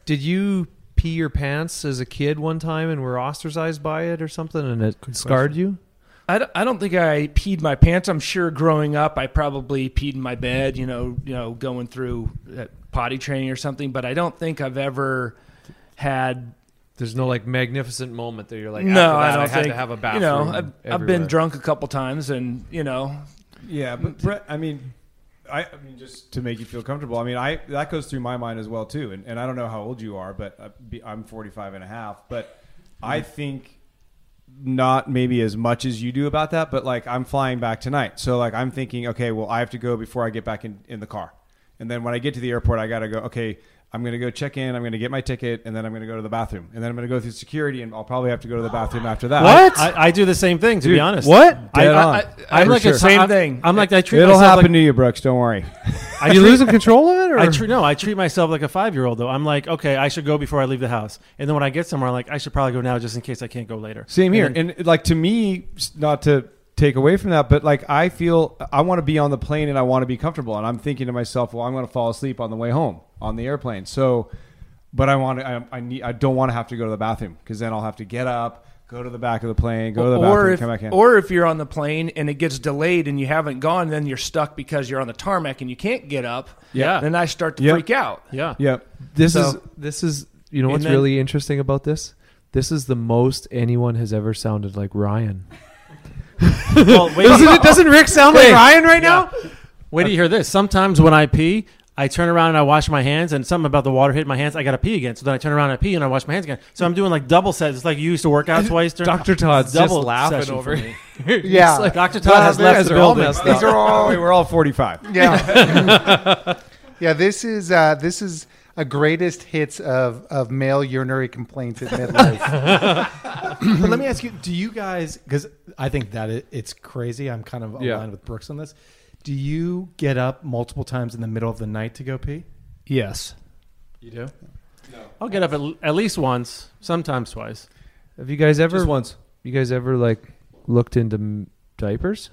B: Did you pee your pants as a kid one time and were ostracized by it or something, and it scarred you?
H: I don't, I don't think I peed my pants. I'm sure growing up I probably peed in my bed, you know, you know, going through uh, potty training or something, but I don't think I've ever had
B: There's no like magnificent moment that you're like,
H: no,
B: after
H: I don't
B: I, had
H: think
B: to have a bathroom.
H: You know, I've, I've been drunk a couple times, and you know,
F: Yeah, but Brett, I mean, I, I mean, just to make you feel comfortable. I mean, I that goes through my mind as well too. And, and I don't know how old you are, but I'm 45 and a half. But I think not maybe as much as you do about that. But like, I'm flying back tonight, so like, I'm thinking, okay, well, I have to go before I get back in in the car, and then when I get to the airport, I gotta go. Okay. I'm going to go check in. I'm going to get my ticket, and then I'm going to go to the bathroom, and then I'm going to go through security, and I'll probably have to go to the bathroom after that.
C: I, I do the same thing, to be honest.
B: what?
F: Dead
C: I, I,
H: I,
C: am like
H: sure.
C: a
H: Same
C: I'm-
H: thing.
C: I'm like I treat
F: It'll
C: myself
F: happen
C: like,
F: to you, Brooks. Don't worry.
C: I
B: Are you [LAUGHS] losing control of it? Or?
C: I treat no, I treat myself like a five year old though. I'm like, okay, I should go before I leave the house, and then when I get somewhere, I'm like, I should probably go now just in case I can't go later.
F: Same here.
C: And then-
F: And, like to me, not to take away from that, but like I feel I want to be on the plane and I want to be comfortable. And I'm thinking to myself, well, I'm going to fall asleep on the way home on the airplane. So, but I want to, I, I need, I don't want to have to go to the bathroom because then I'll have to get up, go to the back of the plane, go to the
H: or
F: bathroom,
H: if,
F: come back in.
H: or if you're on the plane and it gets delayed and you haven't gone, then you're stuck because you're on the tarmac and you can't get up.
C: Yeah.
H: Then I start to
F: Yeah.
H: freak out.
C: yeah,
F: yeah.
B: This
H: So-
B: is this is You know what's
C: then-
B: really interesting about this? This is the most anyone has ever sounded like Ryan.
C: Well, wait, [LAUGHS]
B: Doesn't it? Doesn't Rick sound like Ryan right now?
C: Wait till you hear this. Sometimes when I pee, I turn around and I wash my hands, and something about the water hit my hands. I got to pee again. So then I turn around and I pee, and I wash my hands again. So I'm doing like double sets. It's like you used to work out [LAUGHS] twice. During,
B: Dr. Todd's
C: double
B: just laughing over
C: me. [LAUGHS]
E: Yeah.
C: like, Dr. Todd
B: Well,
C: has
B: you
C: left
B: guys
C: the
B: are all
C: building.
E: These are all [LAUGHS]
F: Wait, we're all 45.
E: Yeah. yeah, this is uh, this is a greatest hits of, of male urinary complaints at midlife.
D: but let me ask you: Do you guys? Because I think that it, it's crazy. I'm kind of aligned
B: Yeah.
D: with Brooks on this. Do you get up multiple times in the middle of the night to go pee?
H: Yes.
D: You do.
C: I'll get up at, at least once, sometimes twice.
B: Have you guys ever
F: Just once.
B: You guys ever like looked into m- diapers?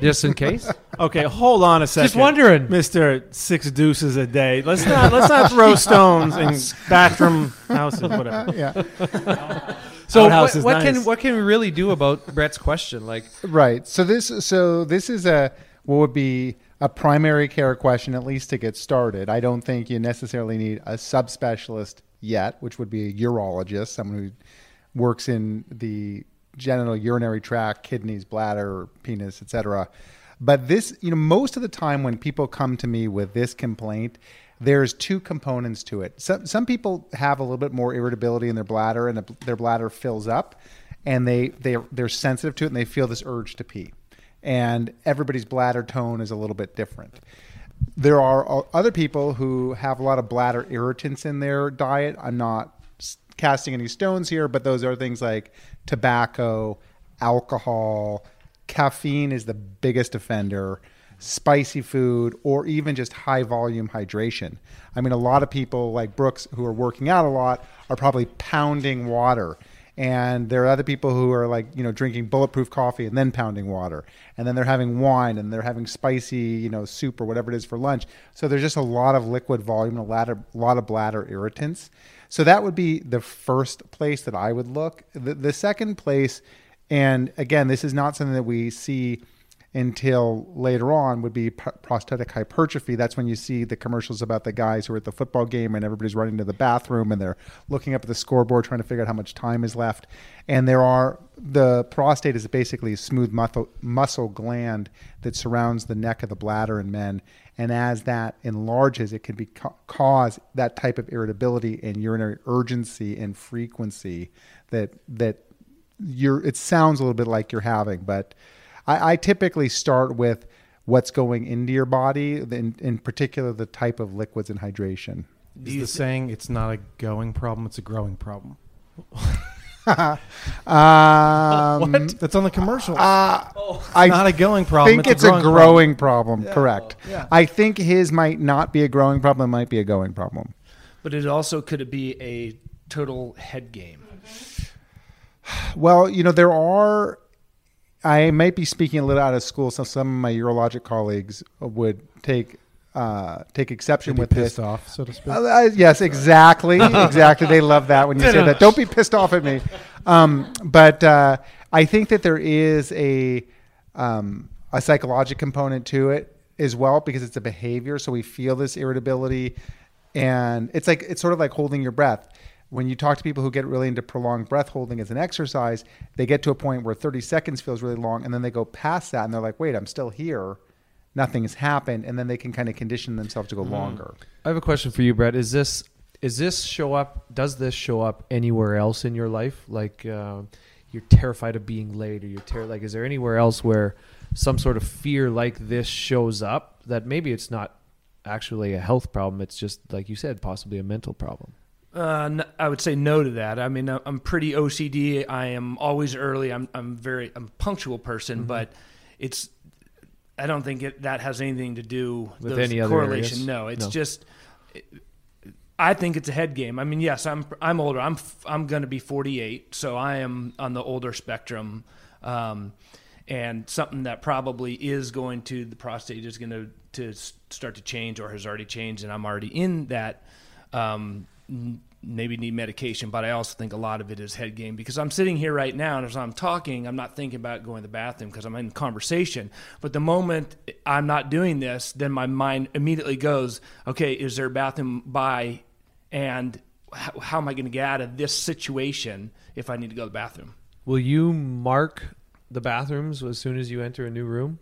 B: Just in case.
C: Okay, hold on a second.
B: Just wondering.
C: Mister Six Deuces a day. Let's not let's not throw [LAUGHS] stones in bathroom houses, whatever. [LAUGHS]
E: yeah.
B: So
C: Outhouse
B: what,
C: is
B: what
C: nice.
B: can what can we really do about Brett's question? Like,
E: Right. So this so this is a what would be a primary care question at least to get started. I don't think you necessarily need a subspecialist yet, which would be a urologist, someone who works in the genital urinary tract, kidneys, bladder, penis, etc. But this, you know, most of the time when people come to me with this complaint, there's two components to it. Some some people have a little bit more irritability in their bladder, and the, their bladder fills up, and they they they're sensitive to it, and they feel this urge to pee. And everybody's bladder tone is a little bit different. There are uh, other people who have a lot of bladder irritants in their diet. I'm not casting any stones here, but those are things like tobacco, alcohol, caffeine is the biggest offender, spicy food, or even just high volume hydration. I mean, a lot of people like Brooks who are working out a lot are probably pounding water. And there are other people who are like, you know, drinking bulletproof coffee and then pounding water. And then they're having wine and they're having spicy, you know, soup or whatever it is for lunch. So there's just a lot of liquid volume and a lot of, lot of bladder irritants. So that would be the first place that I would look. The, the second place, and again, this is not something that we see until later on would be p- prostatic hypertrophy. That's when you see the commercials about the guys who are at the football game and everybody's running to the bathroom and they're looking up at the scoreboard trying to figure out how much time is left. And there are the prostate is basically a smooth muscle, muscle gland that surrounds the neck of the bladder in men. And as that enlarges, it can be ca- cause that type of irritability and urinary urgency and frequency that that you're. It sounds a little bit like you're having, but I, I typically start with what's going into your body, in, in particular the type of liquids and hydration.
D: Is the saying it's not a going problem; it's a growing problem. [LAUGHS]
E: Um, [LAUGHS]
D: That's on the commercial.
E: Uh, I
D: not a going problem.
E: think it's, a growing problem. Correct. I think his might not be a growing problem. It might be a going problem.
H: But it also could it be a total head game?
E: Well, you know, there are. I might be speaking a little out of school, so some of my urologic colleagues would take uh, take exception with
D: pissed
E: this.
D: off, so to speak.
E: Uh, uh, yes, exactly, [LAUGHS] exactly. They love that when you say that. Don't be [LAUGHS] pissed off at me. Um, but uh, I think that there is a um, a psychological component to it as well because it's a behavior. So we feel this irritability, and it's like it's sort of like holding your breath. When you talk to people who get really into prolonged breath holding as an exercise, they get to a point where 30 seconds feels really long, and then they go past that, and they're like, "Wait, I'm still here." Nothing has happened, and then they can kind of condition themselves to go longer.
B: I have a question for you, Brett. Is this is this show up? Does this show up anywhere else in your life? Like uh, you're terrified of being late, or you're ter- like, is there anywhere else where some sort of fear like this shows up? That maybe it's not actually a health problem. It's just like you said, possibly a mental problem.
H: Uh, n- I would say no to that. I mean, I- I'm pretty OCD. I am always early. I'm I'm very I'm a punctual person,
B: Mm-hmm.
H: but it's I don't think it, that has anything to do
B: With
H: those
B: any other
H: correlation.
B: areas?
H: No, it's
B: No.
H: just. I think it's a head game. I mean, yes, I'm I'm older. I'm I'm going to be 48, so I am on the older spectrum, um, and something that probably is going to the prostate is going to to start to change or has already changed, and I'm already in that. Um, maybe need medication, but I also think a lot of it is head game because I'm sitting here right now and as I'm talking, I'm not thinking about going to the bathroom because I'm in conversation. But the moment I'm not doing this, then my mind immediately goes, okay, is there a bathroom by? And how, how am I going to get out of this situation if I need to go to the bathroom?
B: Will you mark the bathrooms as soon as you enter a new room?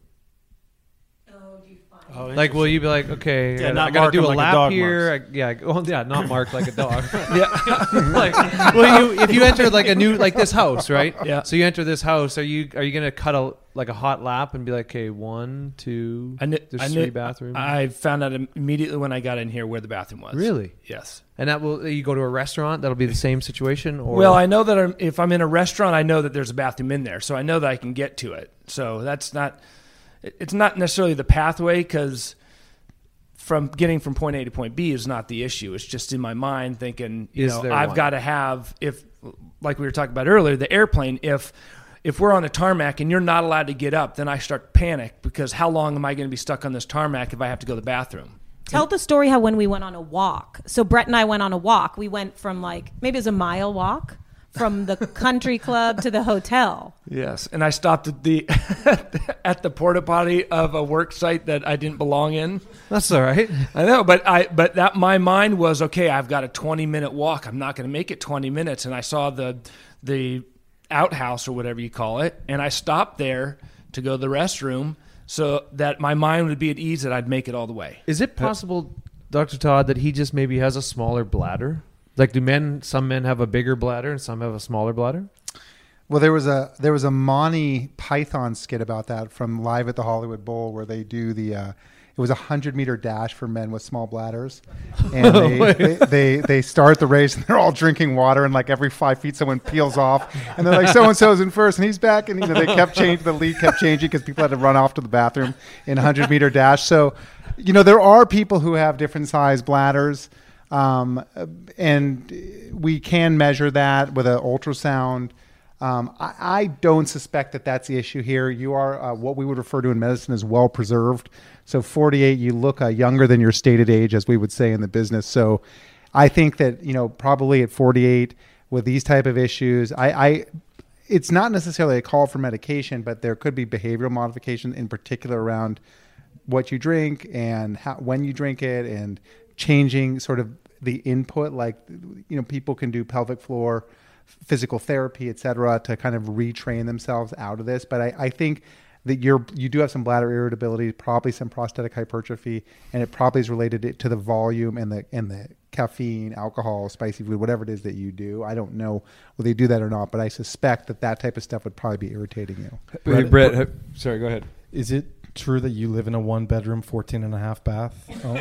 C: Oh,
B: Like, will you be like, okay,
C: Yeah,
B: I,
C: not
B: I gotta do a
C: like
B: lap
C: dog
B: here? I, yeah, well, yeah, not mark like a dog. yeah, [LAUGHS] [LAUGHS] like, will you if you enter like a new like this house, right?
H: Yeah.
B: So you enter this house. Are you are you gonna cut a like a hot lap and be like, okay, one, two,
H: I kn-
B: there's
H: I
B: three bathrooms.
H: I found out immediately when I got in here where the bathroom was.
B: Really?
H: Yes.
B: and that will you go to a restaurant? That'll be the same situation. Or
H: Well, I know that I'm, if I'm in a restaurant, I know that there's a bathroom in there, so I know that I can get to it. So that's not. It- It's not necessarily the pathway because from getting from point A to point B is not the issue. It's just in my mind thinking, you
B: Is
H: know, I've got to have if, like we were talking about earlier, the airplane. If if we're on a tarmac and you're not allowed to get up, then I start to panic because how long am I going to be stuck on this tarmac if I have to go to the bathroom?
G: Tell the story how when we went on a walk. So Brett and I went on a walk. We went from like maybe it was a mile walk from the country club to the hotel.
H: Yes, and I stopped at the [LAUGHS] at the porta potty of a work site that I didn't belong in.
B: that's all right. [LAUGHS]
H: I know, but I but that my mind was okay. I've got a twenty minute walk. I'm not going to make it twenty minutes. And I saw the the outhouse or whatever you call it, and I stopped there to go to the restroom so that my mind would be at ease that I'd make it all the way.
B: Is it possible, Doctor Todd, that he just maybe has a smaller bladder? Like, do men? Some men have a bigger bladder and some have a smaller bladder.
E: Well, there was a there was a Monty Python skit about that from Live at the Hollywood Bowl where they do the uh, it was a hundred meter dash for men with small bladders, [LAUGHS] and they, they, they they start the race and they're all drinking water and like every five feet someone peels off and they're like [LAUGHS] so and so's in first and he's back and you know they kept changing the lead kept changing because people had to run off to the bathroom in a hundred meter dash. So you know there are people who have different size bladders. Um, and we can measure that with an ultrasound. Um, I, I don't suspect that that's the issue here. You are uh, what we would refer to in medicine as well preserved. So 48, you look uh, younger than your stated age, as we would say in the business. So I think that you know probably at 48 with these type of issues, I, I it's not necessarily a call for medication, but there could be behavioral modification in particular around what you drink and how, when you drink it and changing sort of the input like you know people can do pelvic floor physical therapy et cetera to kind of retrain themselves out of this. But i, I think that you're you do have some bladder irritability probably some prostatic hypertrophy and it probably is related to the volume and the and the caffeine alcohol spicy food whatever it is that you do. I don't know whether they do that or not but i suspect that that type of stuff would probably be irritating you.
F: Brett, Brett have- sorry, go ahead.
D: Is it true that you live in a one bedroom, 14 and a half bath? Oh.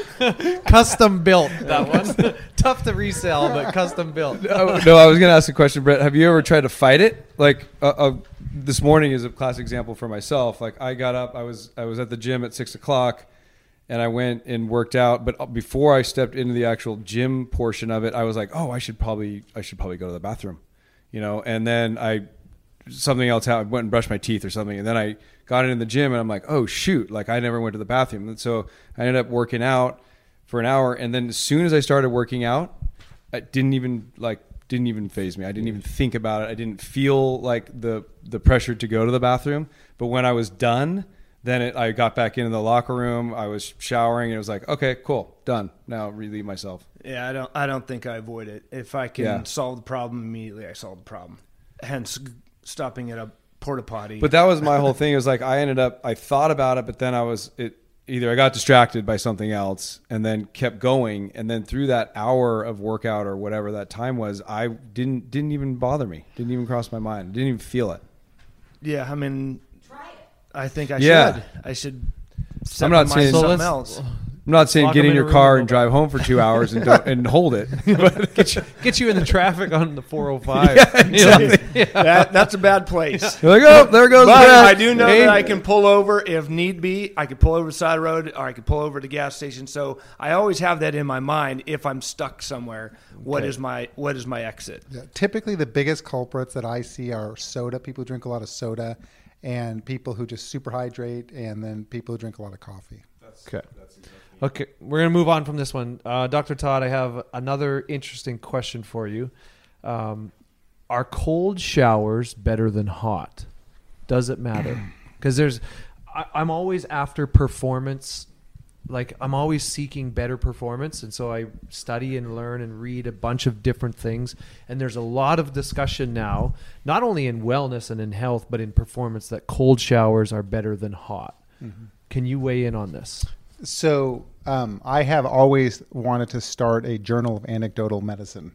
D: [LAUGHS]
B: Custom built that one. [LAUGHS] Tough to resell, but custom built. [LAUGHS]
F: Oh, no, I was going to ask a question, Brett. Have you ever tried to fight it? Like uh, uh, this morning is a classic example for myself. Like I got up, I was I was at the gym at six o'clock, and I went and worked out. But before I stepped into the actual gym portion of it, I was like, oh, I should probably I should probably go to the bathroom, you know. And then I something else happened. I went and brushed my teeth or something, and then I got into the gym, and I'm like, oh shoot, like I never went to the bathroom. And so I ended up working out for an hour, and then as soon as I started working out, it didn't even like didn't even phase me. I didn't even think about it. I didn't feel like the the pressure to go to the bathroom. But when I was done, then it, I got back into the locker room. I was showering, and it was like, okay, cool, done. Now relieve myself.
H: Yeah, I don't. I don't think I avoid it. If I can
F: Yeah.
H: solve the problem immediately, I solve the problem. Hence, stopping at a porta potty.
F: But that was my whole thing. It was like I ended up I thought about it, but then I was it either I got distracted by something else and then kept going and then through that hour of workout or whatever that time was, I didn't didn't even bother me. Didn't even cross my mind. Didn't even feel it.
H: yeah, I mean, I think I
F: Yeah.
H: should. I should.
F: I'm not
H: set
F: saying-
H: my-
F: So
H: something
B: let's-
H: else.
F: I'm not saying get in
B: in
F: your car
B: and
F: and drive home for two hours and don't, and hold it. [LAUGHS] But
B: Get you, get you in the traffic on the 405. [LAUGHS]
F: yeah, exactly. [LAUGHS]
H: that, that's a bad place.
F: You're like, oh, there goes
H: But
F: Brett.
H: I do know
F: Hey.
H: that I can pull over if need be. I could pull over the side the road, or I could pull over to the gas station. So I always have that in my mind. If I'm stuck somewhere, what is my what is my exit?
E: Yeah, typically, the biggest culprits that I see are soda. People who drink a lot of soda, and people who just super hydrate, and then people who drink a lot of coffee.
B: Okay. Okay, we're gonna move on from this one, uh, Doctor Todd. I have another interesting question for you. Um, are cold showers better than hot? Does it matter? [CLEARS THROAT] Because there's, I, I'm always after performance like I'm always seeking better performance, and so I study and learn and read a bunch of different things. And there's a lot of discussion now, not only in wellness and in health, but in performance, that cold showers are better than hot. Can you weigh in on this?
E: So um, I have always wanted to start a journal of anecdotal medicine,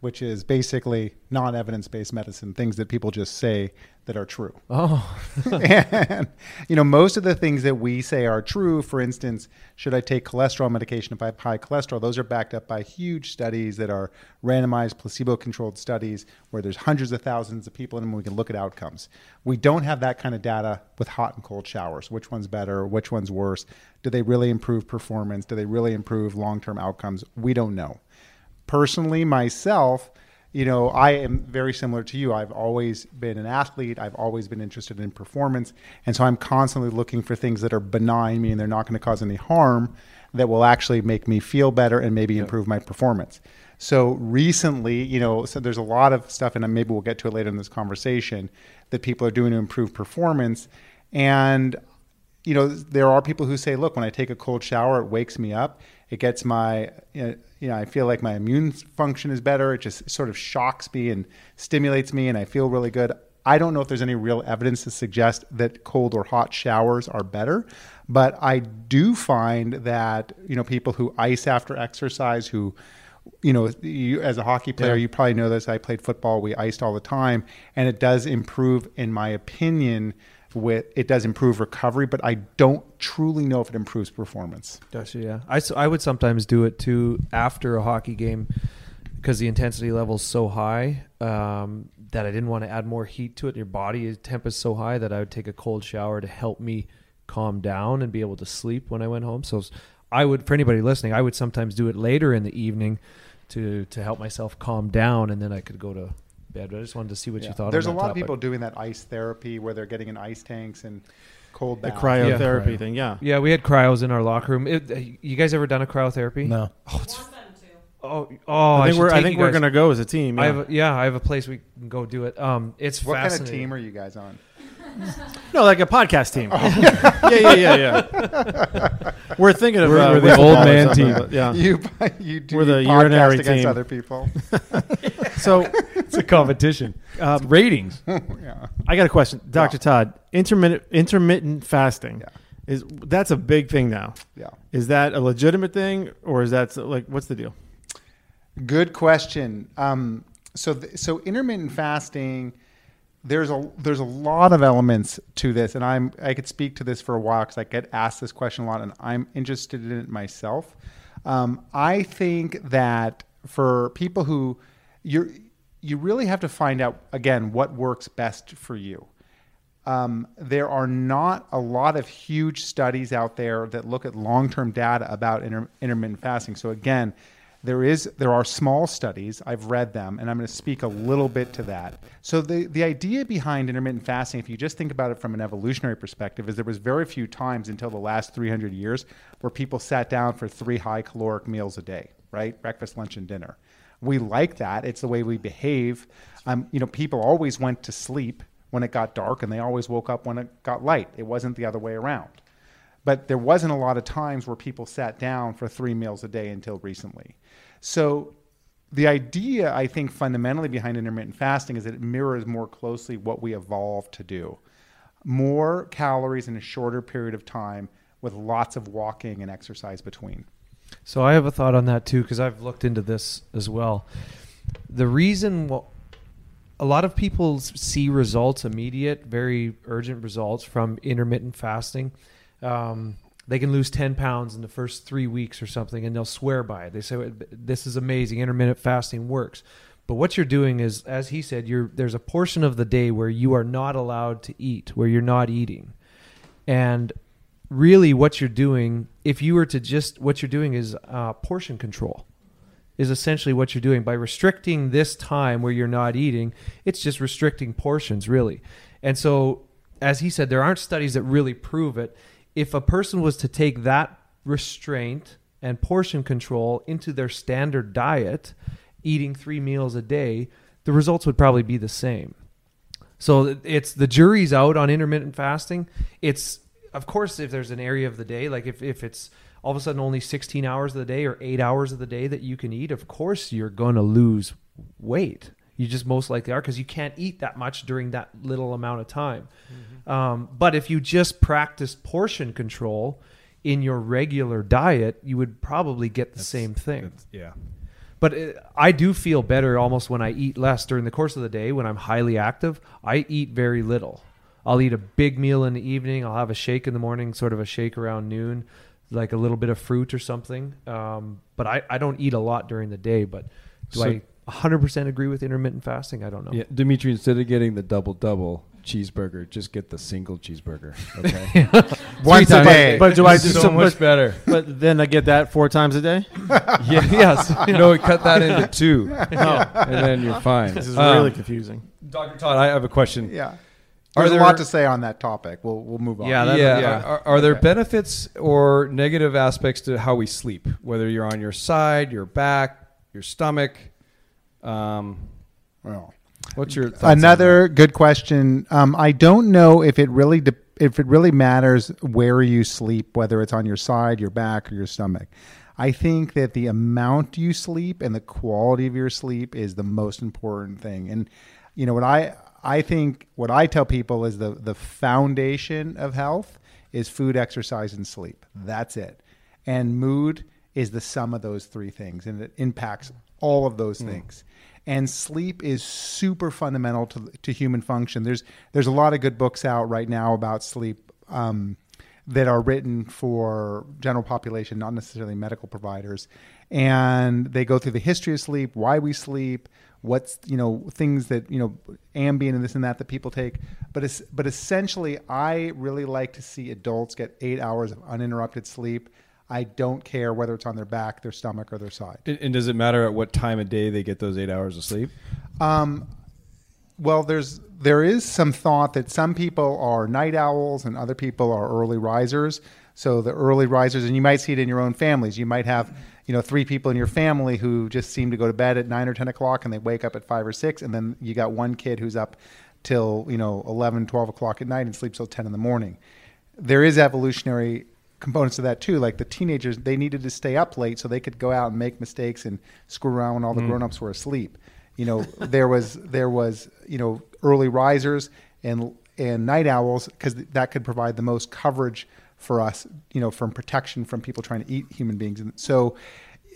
E: which is basically non-evidence-based medicine, things that people just say that are true.
B: Oh, [LAUGHS]
E: and you know, most of the things that we say are true. For instance, should I take cholesterol medication if I have high cholesterol? Those are backed up by huge studies that are randomized, placebo-controlled studies where there's hundreds of thousands of people in them. And we can look at outcomes. We don't have that kind of data with hot and cold showers. Which one's better? Which one's worse? Do they really improve performance? Do they really improve long-term outcomes? We don't know. Personally myself you know i am very similar to you. I've always been an athlete. I've always been interested in performance. And so i'm constantly looking for things that are benign meaning they're not going to cause any harm that will actually make me feel better and maybe improve my performance. So recently you know so there's a lot of stuff and maybe we'll get to it later in this conversation that people are doing to improve performance. And you know, there are people who say, look, when I take a cold shower, it wakes me up. It gets my, you know, I feel like my immune function is better. It just sort of shocks me and stimulates me, and I feel really good. I don't know if there's any real evidence to suggest that cold or hot showers are better, but I do find that, you know, people who ice after exercise, who, you know, you, as a hockey player, you probably know this. I played football. We iced all the time, and it does improve, in my opinion, with it does improve recovery, but I don't truly know if it improves performance.
B: Gotcha. Yeah, I, I would sometimes do it too after a hockey game because the intensity level is so high um, that I didn't want to add more heat to it. Your body temp is so high that I would take a cold shower to help me calm down and be able to sleep when I went home. So I would, for anybody listening, I would sometimes do it later in the evening to to help myself calm down, and then I could go to bed. But I just wanted to see what
E: Yeah.
B: you thought. Of it.
E: There's a
B: on that
E: lot of people doing that ice therapy where they're getting in ice tanks and cold
C: The cryotherapy
B: Yeah.
C: thing, yeah.
B: Yeah, we had cryos in our locker room. It, you guys ever done a cryotherapy?
D: No.
B: Oh, oh,
C: I think
B: should
C: we're I think we're gonna go as a team.
B: I
C: Yeah.
B: have a, yeah, I have a place we can go do it. Um, it's
E: What kind of team are you guys on? [LAUGHS]
C: no, like a podcast team. [LAUGHS] yeah, yeah, yeah, yeah. [LAUGHS] We're thinking of
F: We're-
C: uh,
F: we're the old man team.
C: Yeah.
E: You you do
C: We're the
E: podcast
C: urinary
E: against
C: team.
E: other people.
C: So
F: It's a competition. It's ratings.
E: yeah.
C: I got a question, Doctor
E: Yeah.
C: Todd. Intermittent intermittent fasting
E: Yeah.
C: is that's a big thing now.
E: Yeah.
C: Is that a legitimate thing, or is that like what's the deal?
E: Good question. Um, so, th- so intermittent fasting, there's a there's a lot of elements to this, and I'm I could speak to this for a while because I get asked this question a lot, and I'm interested in it myself. Um, I think that for people who you you really have to find out again what works best for you. Um, there are not a lot of huge studies out there that look at long-term data about inter- intermittent fasting. So again, there is there are small studies. I've read them, and I'm going to speak a little bit to that. So the the idea behind intermittent fasting, if you just think about it from an evolutionary perspective, is there was very few times until the last 300 years where people sat down for three high caloric meals a day, right? Breakfast, lunch, and dinner. We like that. It's the way we behave. Um, you know, people always went to sleep when it got dark, and they always woke up when it got light. It wasn't the other way around. But there wasn't a lot of times where people sat down for three meals a day until recently. So the idea, I think, fundamentally behind intermittent fasting is that it mirrors more closely what we evolved to do. More calories in a shorter period of time with lots of walking and exercise between.
B: So I have a thought on that too because I've looked into this as well. The reason a lot of people see results immediate, very urgent results from intermittent fasting. Um, they can lose 10 pounds in the first three weeks or something and they'll swear by it. They say, This is amazing. Intermittent fasting works. But what you're doing is, as he said, you're, there's a portion of the day where you are not allowed to eat, where you're not eating. And really, what you're doing, if you were to just, what you're doing is uh, portion control is essentially what you're doing by restricting this time where you're not eating it's just restricting portions really and so as he said there aren't studies that really prove it if a person was to take that restraint and portion control into their standard diet eating 3 meals a day the results would probably be the same so it's the jury's out on intermittent fasting. It's of course if there's an area of the day like if, if it's all of a sudden only 16 hours of the day or 8 hours of the day that you can eat, of course you're going to lose weight. You just most likely are because you can't eat that much during that little amount of time. Um, but if you just practice portion control in your regular diet, you would probably get the same thing.
F: Yeah.
B: But uh, I do feel better almost when I eat less during the course of the day. When I'm highly active, I eat very little. I'll eat a big meal in the evening. I'll have a shake in the morning, sort of a shake around noon, like a little bit of fruit or something. Um, but I, I don't eat a lot during the day. But do
F: So-
B: I 100% agree with intermittent fasting? I don't know.
F: Yeah, Dimitri, instead of getting the double double cheeseburger, just get the single cheeseburger. Okay.
E: Once a
B: times-
E: day.
C: But do I do
F: so
C: so
F: much better. [LAUGHS]
C: But then I get that four times a day. [LAUGHS]
F: yeah, yes. [LAUGHS] No, cut that into two, and then you're fine.
C: This is
F: Um,
C: really confusing.
F: Dr. Todd, I have a question.
E: yeah.
F: Are
E: There's
F: there-
E: a lot to say on that topic. We'll we'll move on.
B: Yeah, that-
F: yeah.
B: yeah.
F: Are, are there
E: Okay.
F: benefits or negative aspects to how we sleep? Whether you're on your side, your back, your stomach. Um,
E: Well,
F: what's your
E: Another good question. Um, I don't know if it really de- if it really matters where you sleep, whether it's on your side, your back, or your stomach. I think that the amount you sleep and the quality of your sleep is the most important thing. And you know what I I think what I tell people is the the foundation of health is food, exercise, and sleep. That's it. And mood is the sum of those three things, and it impacts all of those things. And sleep is super fundamental to to human function. There's there's a lot of good books out right now about sleep. Um, that are written for general population, not necessarily medical providers, and they go through the history of sleep, why we sleep, what's you know things that you know Ambien and this and that that people take. But es- but essentially, I really like to see adults get eight hours of uninterrupted sleep. I don't care whether it's on their back, their stomach, or their side.
F: And, and does it matter at what time of day they get those eight hours of sleep?
E: Um, well, there's there is some thought that some people are night owls and other people are early risers. So the early risers, and you might see it in your own families. You might have, you know, three people in your family who just seem to go to bed at nine or ten o'clock, and they wake up at five or six, and then you got one kid who's up till you know 11, 12 o'clock at night and sleeps till ten in the morning. There is evolutionary components of that too. Like the teenagers, they needed to stay up late so they could go out and make mistakes and screw around when all the mm. grown-ups were asleep. You know there was there was you know early risers and and night owls because that could provide the most coverage for us you know from protection from people trying to eat human beings. And so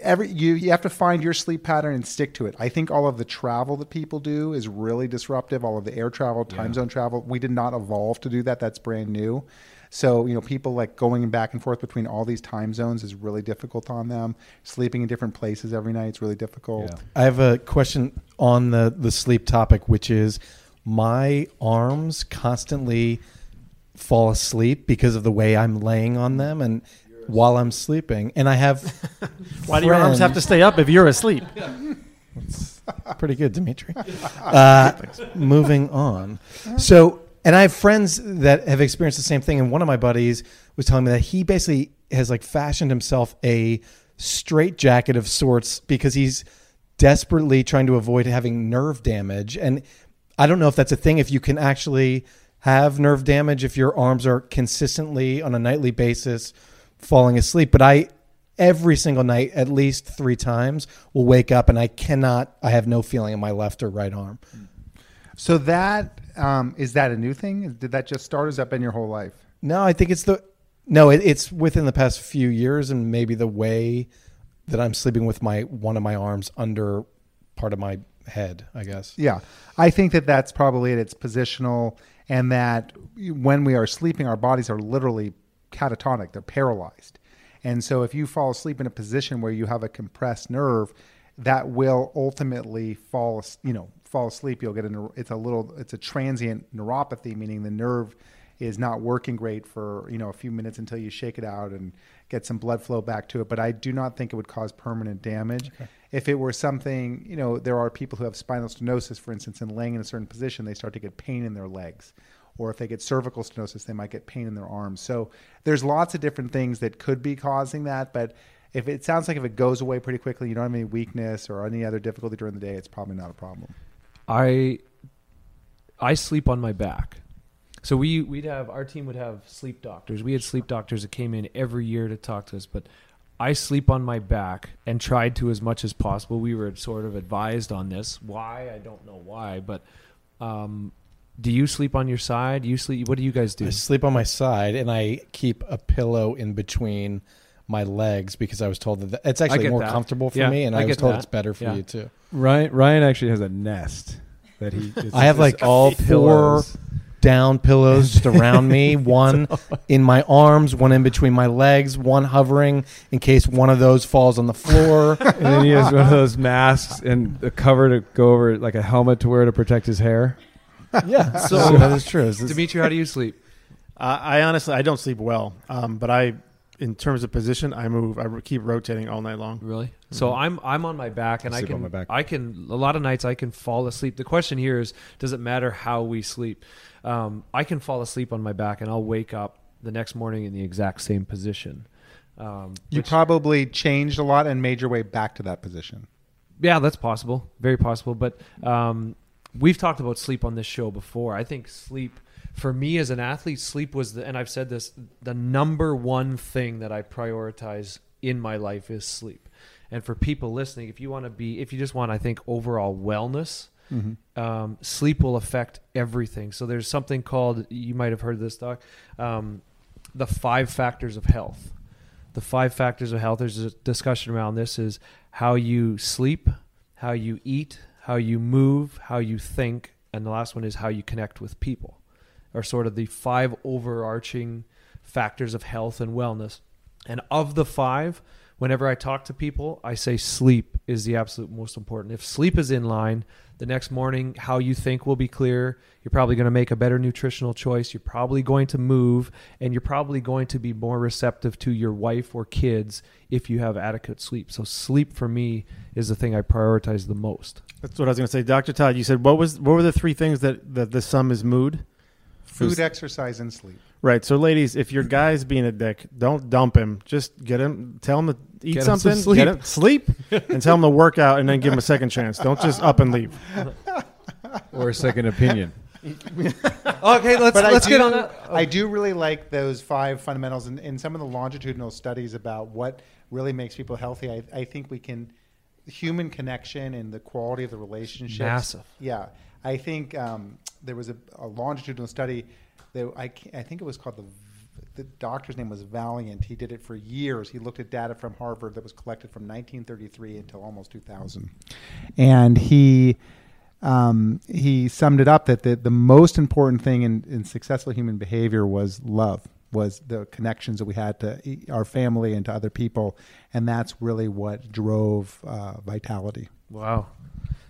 E: every you you have to find your sleep pattern and stick to it. I think all of the travel that people do is really disruptive all of the air travel time zone travel. We did not evolve to do that. That's brand new so, you know, people like going back and forth between all these time zones is really difficult on them. Sleeping in different places every night is really difficult.
F: Yeah.
D: I have a question on the the sleep topic, which is my arms constantly fall asleep because of the way I'm laying on them and while I'm sleeping. And I have [LAUGHS]
C: Why do your arms have to stay up if you're asleep? [LAUGHS]
D: Pretty good, Dimitri. Uh, moving on. So, and I have friends that have experienced the same thing. And one of my buddies was telling me that he basically has like fashioned himself a straight jacket of sorts because he's desperately trying to avoid having nerve damage. And I don't know if that's a thing, if you can actually have nerve damage if your arms are consistently on a nightly basis falling asleep. But I, every single night, at least three times, will wake up and I cannot, I have no feeling in my left or right arm.
E: So that um, is that a new thing? Did that just start? Or has that been your whole life?
D: No, I think it's the, no, it, it's within the past few years and maybe the way that I'm sleeping with my, one of my arms under part of my head, I guess.
E: Yeah, I think that that's probably it. It's positional, and that when we are sleeping, our bodies are literally catatonic; they're paralyzed. And so, if you fall asleep in a position where you have a compressed nerve, that will ultimately fall, you know, fall asleep. You'll get a. It's a little. It's a transient neuropathy, meaning the nerve is not working great for you know a few minutes until you shake it out and get some blood flow back to it. But I do not think it would cause permanent damage. If it were something, you know, there are people who have spinal stenosis, for instance, and laying in a certain position, they start to get pain in their legs. Or if they get cervical stenosis, they might get pain in their arms. So there's lots of different things that could be causing that. But if it sounds like if it goes away pretty quickly, you don't have any weakness or any other difficulty during the day, it's probably not a problem.
B: I I sleep on my back. So we we'd have our team would have sleep doctors. We had sleep doctors that came in every year to talk to us, but I sleep on my back and tried to as much as possible. We were sort of advised on this. Why? I don't know why, but um, do you sleep on your side? You sleep what do you guys do?
I: I sleep on my side and I keep a pillow in between my legs because I was told that it's actually more
B: that.
I: comfortable for
B: Yeah,
I: me, and
B: I
I: I, was told
B: that.
I: it's better for
B: Yeah.
I: you too.
F: Ryan Ryan actually has a nest that he. [LAUGHS] It's,
I: I have like
F: all
I: four down pillows just around me, [LAUGHS] one in my arms, one in between my legs, one hovering in case one of those falls on the floor. [LAUGHS]
F: and then he has one of those masks and a cover to go over, like a helmet to wear to protect his hair.
I: yeah, so that is true. It's just-
B: Dimitri, how do you sleep?
C: Uh, I honestly I don't sleep well, um, but I, in terms of position, I move. I keep rotating all night long.
B: Really? So I'm I'm on my back and
F: I
B: I can
F: on my back.
B: I can a lot of nights I can fall asleep. The question here is does it matter how we sleep? Um, I can fall asleep on my back and I'll wake up the next morning in the exact same position. Um,
E: You
B: which-
E: probably changed a lot and made your way back to that position.
B: yeah, that's possible, very possible. But um, we've talked about sleep on this show before. I think sleep for me as an athlete, sleep was the and I've said this the number one thing that I prioritize in my life is sleep. And for people listening, if you want to be, if you just want, I think overall wellness, um, sleep will affect everything. So there's something called you might have heard this, Doc, um, the five factors of health. The five factors of health. There's a discussion around this: is how you sleep, how you eat, how you move, how you think, and the last one is how you connect with people. Are sort of the five overarching factors of health and wellness. And of the five, whenever I talk to people, I say sleep is the absolute most important. If sleep is in line, the next morning, how you think will be clear. You're probably going to make a better nutritional choice. You're probably going to move, and you're probably going to be more receptive to your wife or kids if you have adequate sleep. So, sleep for me is the thing I prioritize the most.
C: That's what I was going to say, Doctor Todd. You said what was what were the three things that that the sum is mood?
E: Food, exercise, and sleep.
C: Right. So, ladies, if your guy's being a dick, don't dump him. Just get him, tell him to eat
B: Get him some
C: something,
B: sleep.
C: get him sleep, and tell him to work out, and then give him a second chance. Don't just up and leave. [LAUGHS]
F: or a second opinion. [LAUGHS]
B: Okay, let's
E: But
B: let's
E: I do,
B: get on that.
E: I do really like those five fundamentals and, and some of the longitudinal studies about what really makes people healthy. I, I think we can human connection and the quality of the relationships.
B: Massive.
E: Yeah, I think um, there was a, a longitudinal study that I, I think it was called the the doctor's name was Vaillant. He did it for years. He looked at data from Harvard that was collected from 1933 until almost 2000, and he um, he summed it up that the, the most important thing in, in successful human behavior was love, was the connections that we had to our family and to other people, and that's really what drove uh, vitality.
B: Wow,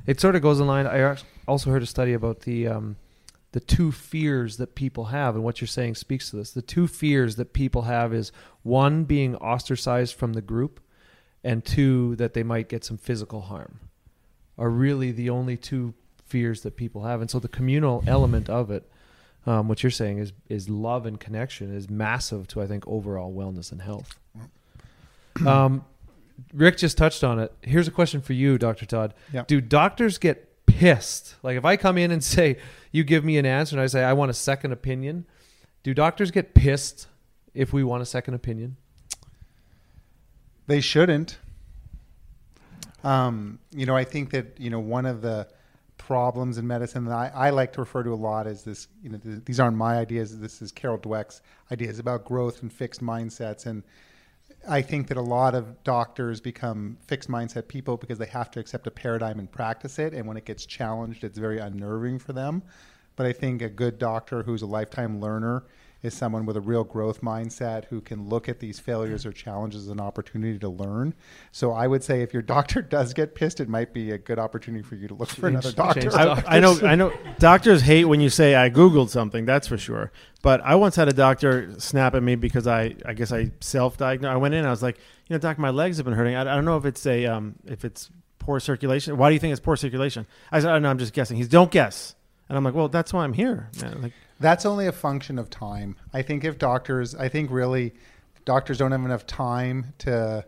B: it sort of goes in line. I also heard a study about the um, the two fears that people have, and what you're saying speaks to this. The two fears that people have is one being ostracized from the group, and two that they might get some physical harm. Are really the only two fears that people have, and so the communal element of it. Um, what you're saying is is love and connection is massive to I think overall wellness and health. Um, Rick just touched on it. Here's a question for you, Dr. Todd.
E: Yeah.
B: Do doctors get pissed? Like if I come in and [LAUGHS] say, you give me an answer and I say, I want a second opinion, do doctors get pissed if we want a second opinion?
E: They shouldn't. Um, you know, I think that you know one of the problems in medicine that I, I like to refer to a lot is this. You know, th- these aren't my ideas. This is Carol Dweck's ideas about growth and fixed mindsets. And I think that a lot of doctors become fixed mindset people because they have to accept a paradigm and practice it. And when it gets challenged, it's very unnerving for them. But I think a good doctor who's a lifetime learner is someone with a real growth mindset who can look at these failures or challenges as an opportunity to learn. So I would say if your [LAUGHS] doctor does get pissed, it might be a good opportunity for you to look for another doctor.
C: I. I know. I know. Doctors hate when you say I googled something. That's for sure. But I once had a doctor snap at me because I, I guess I self-diagnosed. I went in. I was like, you know, doc, my legs have been hurting. I, I don't know if it's a, um, if it's poor circulation. Why do you think it's poor circulation? I said, I don't know. I'm just guessing. He's don't guess. And I'm like, well, that's why I'm here. Man. Like,
E: That's only a function of time. I think if doctors, I think really doctors don't have enough time to.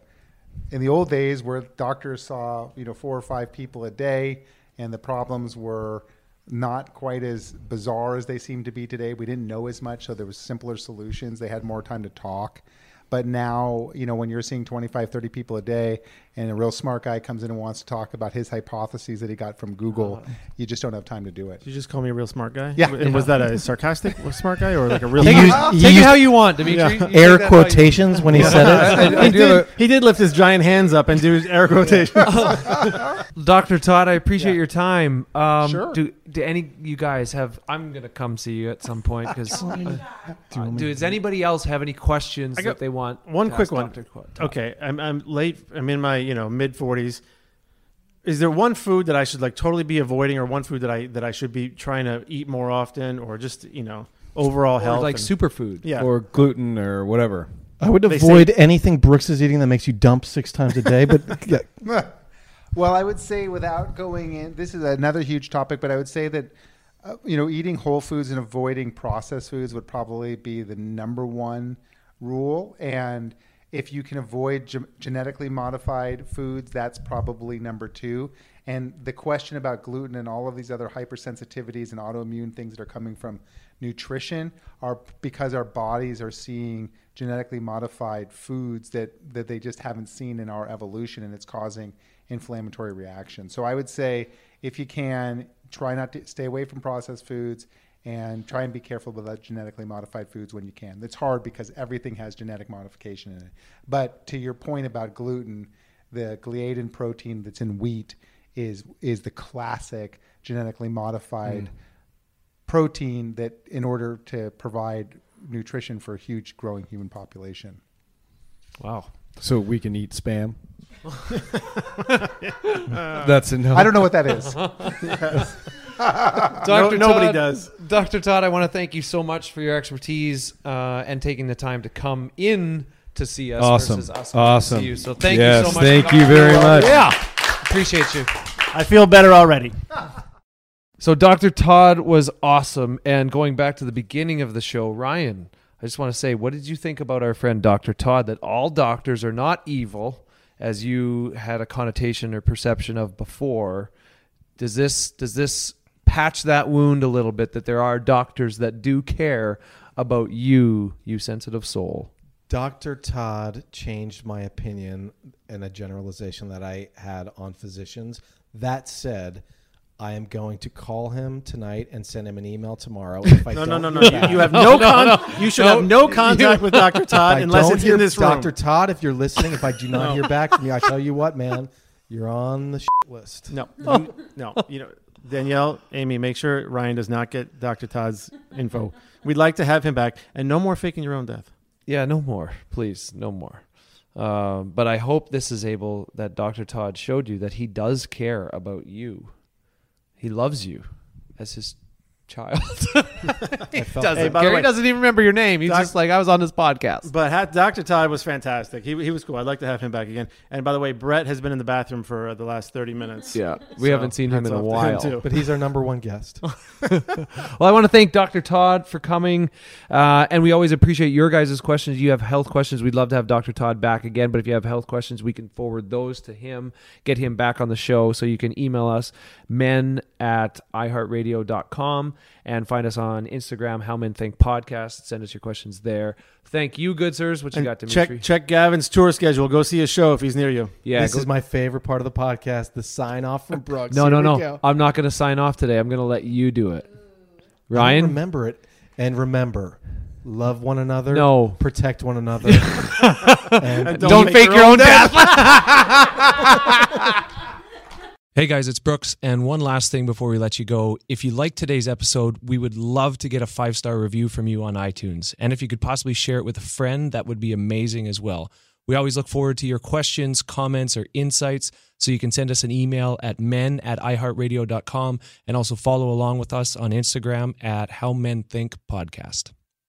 E: In the old days, where doctors saw you know four or five people a day, and the problems were not quite as bizarre as they seem to be today. We didn't know as much, so there was simpler solutions. They had more time to talk. But now, you know, when you're seeing 25, 30 people a day and a real smart guy comes in and wants to talk about his hypotheses that he got from Google, you just don't have time to do it.
C: Did you just call me a real smart guy?
E: Yeah.
C: And was that a sarcastic [LAUGHS] smart guy or like a real?
D: He used, he
B: Take it how you want, Dimitri. You take
D: air
B: that how you-
D: quotations when he said it. [LAUGHS]
B: I- I
C: he, did, he did lift his giant hands up and do air quotations. [LAUGHS]
B: Dr. Todd, I appreciate your time. Um,
E: Sure.
B: Do do any you guys have? I'm gonna come see you at some point because. Uh, does anybody else have any questions that they want?
C: one quick one.
B: Dr. Todd?
C: Okay, I'm I'm late. I'm in my you know mid forties. Is there one food that I should like totally be avoiding, or one food that I that I should be trying to eat more often, or just you know overall
B: Or
C: health?
B: like
C: and-
B: superfood.
C: Yeah.
F: or gluten or whatever.
D: I would
C: They
D: avoid anything Brooks is eating that makes you dump six times a day. But [LAUGHS] yeah, [LAUGHS]
E: Well, I would say without going in, this is another huge topic, but I would say that uh, you know eating whole foods and avoiding processed foods would probably be the number one rule. And if you can avoid ge- genetically modified foods, that's probably number two. And the question about gluten and all of these other hypersensitivities and autoimmune things that are coming from nutrition are because our bodies are seeing genetically modified foods that, that they just haven't seen in our evolution and it's causing inflammatory reactions. So I would say if you can try not to stay away from processed foods and try and be careful about genetically modified foods when you can. It's hard because everything has genetic modification in it. But to your point about gluten, the gliadin protein that's in wheat is is the classic genetically modified mm. protein that in order to provide nutrition for a huge growing human population.
B: Wow.
F: So we can eat spam. [LAUGHS] That's a no.
E: I don't know what that is. [LAUGHS] [LAUGHS]
B: Dr.
C: nobody
B: Todd,
C: does.
B: Dr. Todd, I want to thank you so much for your expertise uh, and taking the time to come in to see us
F: Awesome.
B: versus us
F: Awesome.
B: see you. So thank
F: Yes,
B: you so much.
F: thank you
B: coming.
F: very much.
B: Yeah. Appreciate you.
C: I feel better already.
B: So Dr. Todd was awesome. And going back to the beginning of the show, Ryan, I just want to say, what did you think about our friend Dr. Todd? That all doctors are not evil, as you had a connotation or perception of before. Does this does this patch that wound a little bit? That there are doctors that do care about you, you sensitive soul.
D: Dr. Todd changed my opinion and a generalization that I had on physicians. That said, I am going to call him tonight and send him an email tomorrow. If I
C: No, [LAUGHS] no,
D: don't
C: no, no.
D: hear
C: You, you have [LAUGHS] oh, no, con- You should
B: No.
C: have no contact with Dr. Todd
D: I
C: unless
D: don't
C: it's
D: hear
C: in this room.
D: Dr. Todd, if you're listening, if I do not hear back from you, I tell you what, man, you're on the shit list.
C: No, you, no. You know, Danielle, Amy, make sure Ryan does not get Dr. Todd's info. We'd like to have him back, and no more faking your own death.
B: Yeah, no more, please, no more. Um, but I hope this is able that Dr. Todd showed you that he does care about you. He loves you as his child. [LAUGHS] he doesn't
C: Hey, by the
B: care.
C: way-
B: doesn't even remember your name. He's
C: Doc-
B: just like I was on this podcast.
C: But ha- Dr. Todd was fantastic. He, he was cool. I'd like to have him back again. And by the way, Brett has been in the bathroom for uh, the last 30 minutes.
B: Yeah, we
C: So,
B: haven't seen him
C: hats
B: in a
C: off to him,
B: while.
C: too.
D: But he's our number one guest. [LAUGHS]
B: Well, I want to thank Dr. Todd for coming. Uh, and we always appreciate your guys' questions. You have health questions. We'd love to have Dr. Todd back again. But if you have health questions, we can forward those to him, get him back on the show. So you can email us, men at iheartradio.com, and find us on Instagram, How Men Think Podcast. Send us your questions there. Thank you, good sirs. What you
C: And
B: got, Dimitri?
C: check check Gavin's tour schedule. Go see a show if he's near you.
B: yeah,
D: this
B: go-
D: is my favorite part of the podcast, the sign off from Brooks.
B: no,
D: Here
B: no, no.
D: go.
B: I'm not going to sign off today. I'm going to let you do it.
D: I don't
B: Ryan?
D: remember it. And remember, love one another.
B: No.
D: Protect one [LAUGHS] another. and
B: Don't,
C: make
B: fake
C: your
B: your
C: own
B: own death. [LAUGHS] hey guys, it's Brooks. And one last thing before we let you go. If you like today's episode, we would love to get a five star review from you on iTunes. And if you could possibly share it with a friend, that would be amazing as well. We always look forward to your questions, comments, or insights. So you can send us an email at men at iheartradio.com and also follow along with us on Instagram at How Men Think Podcast.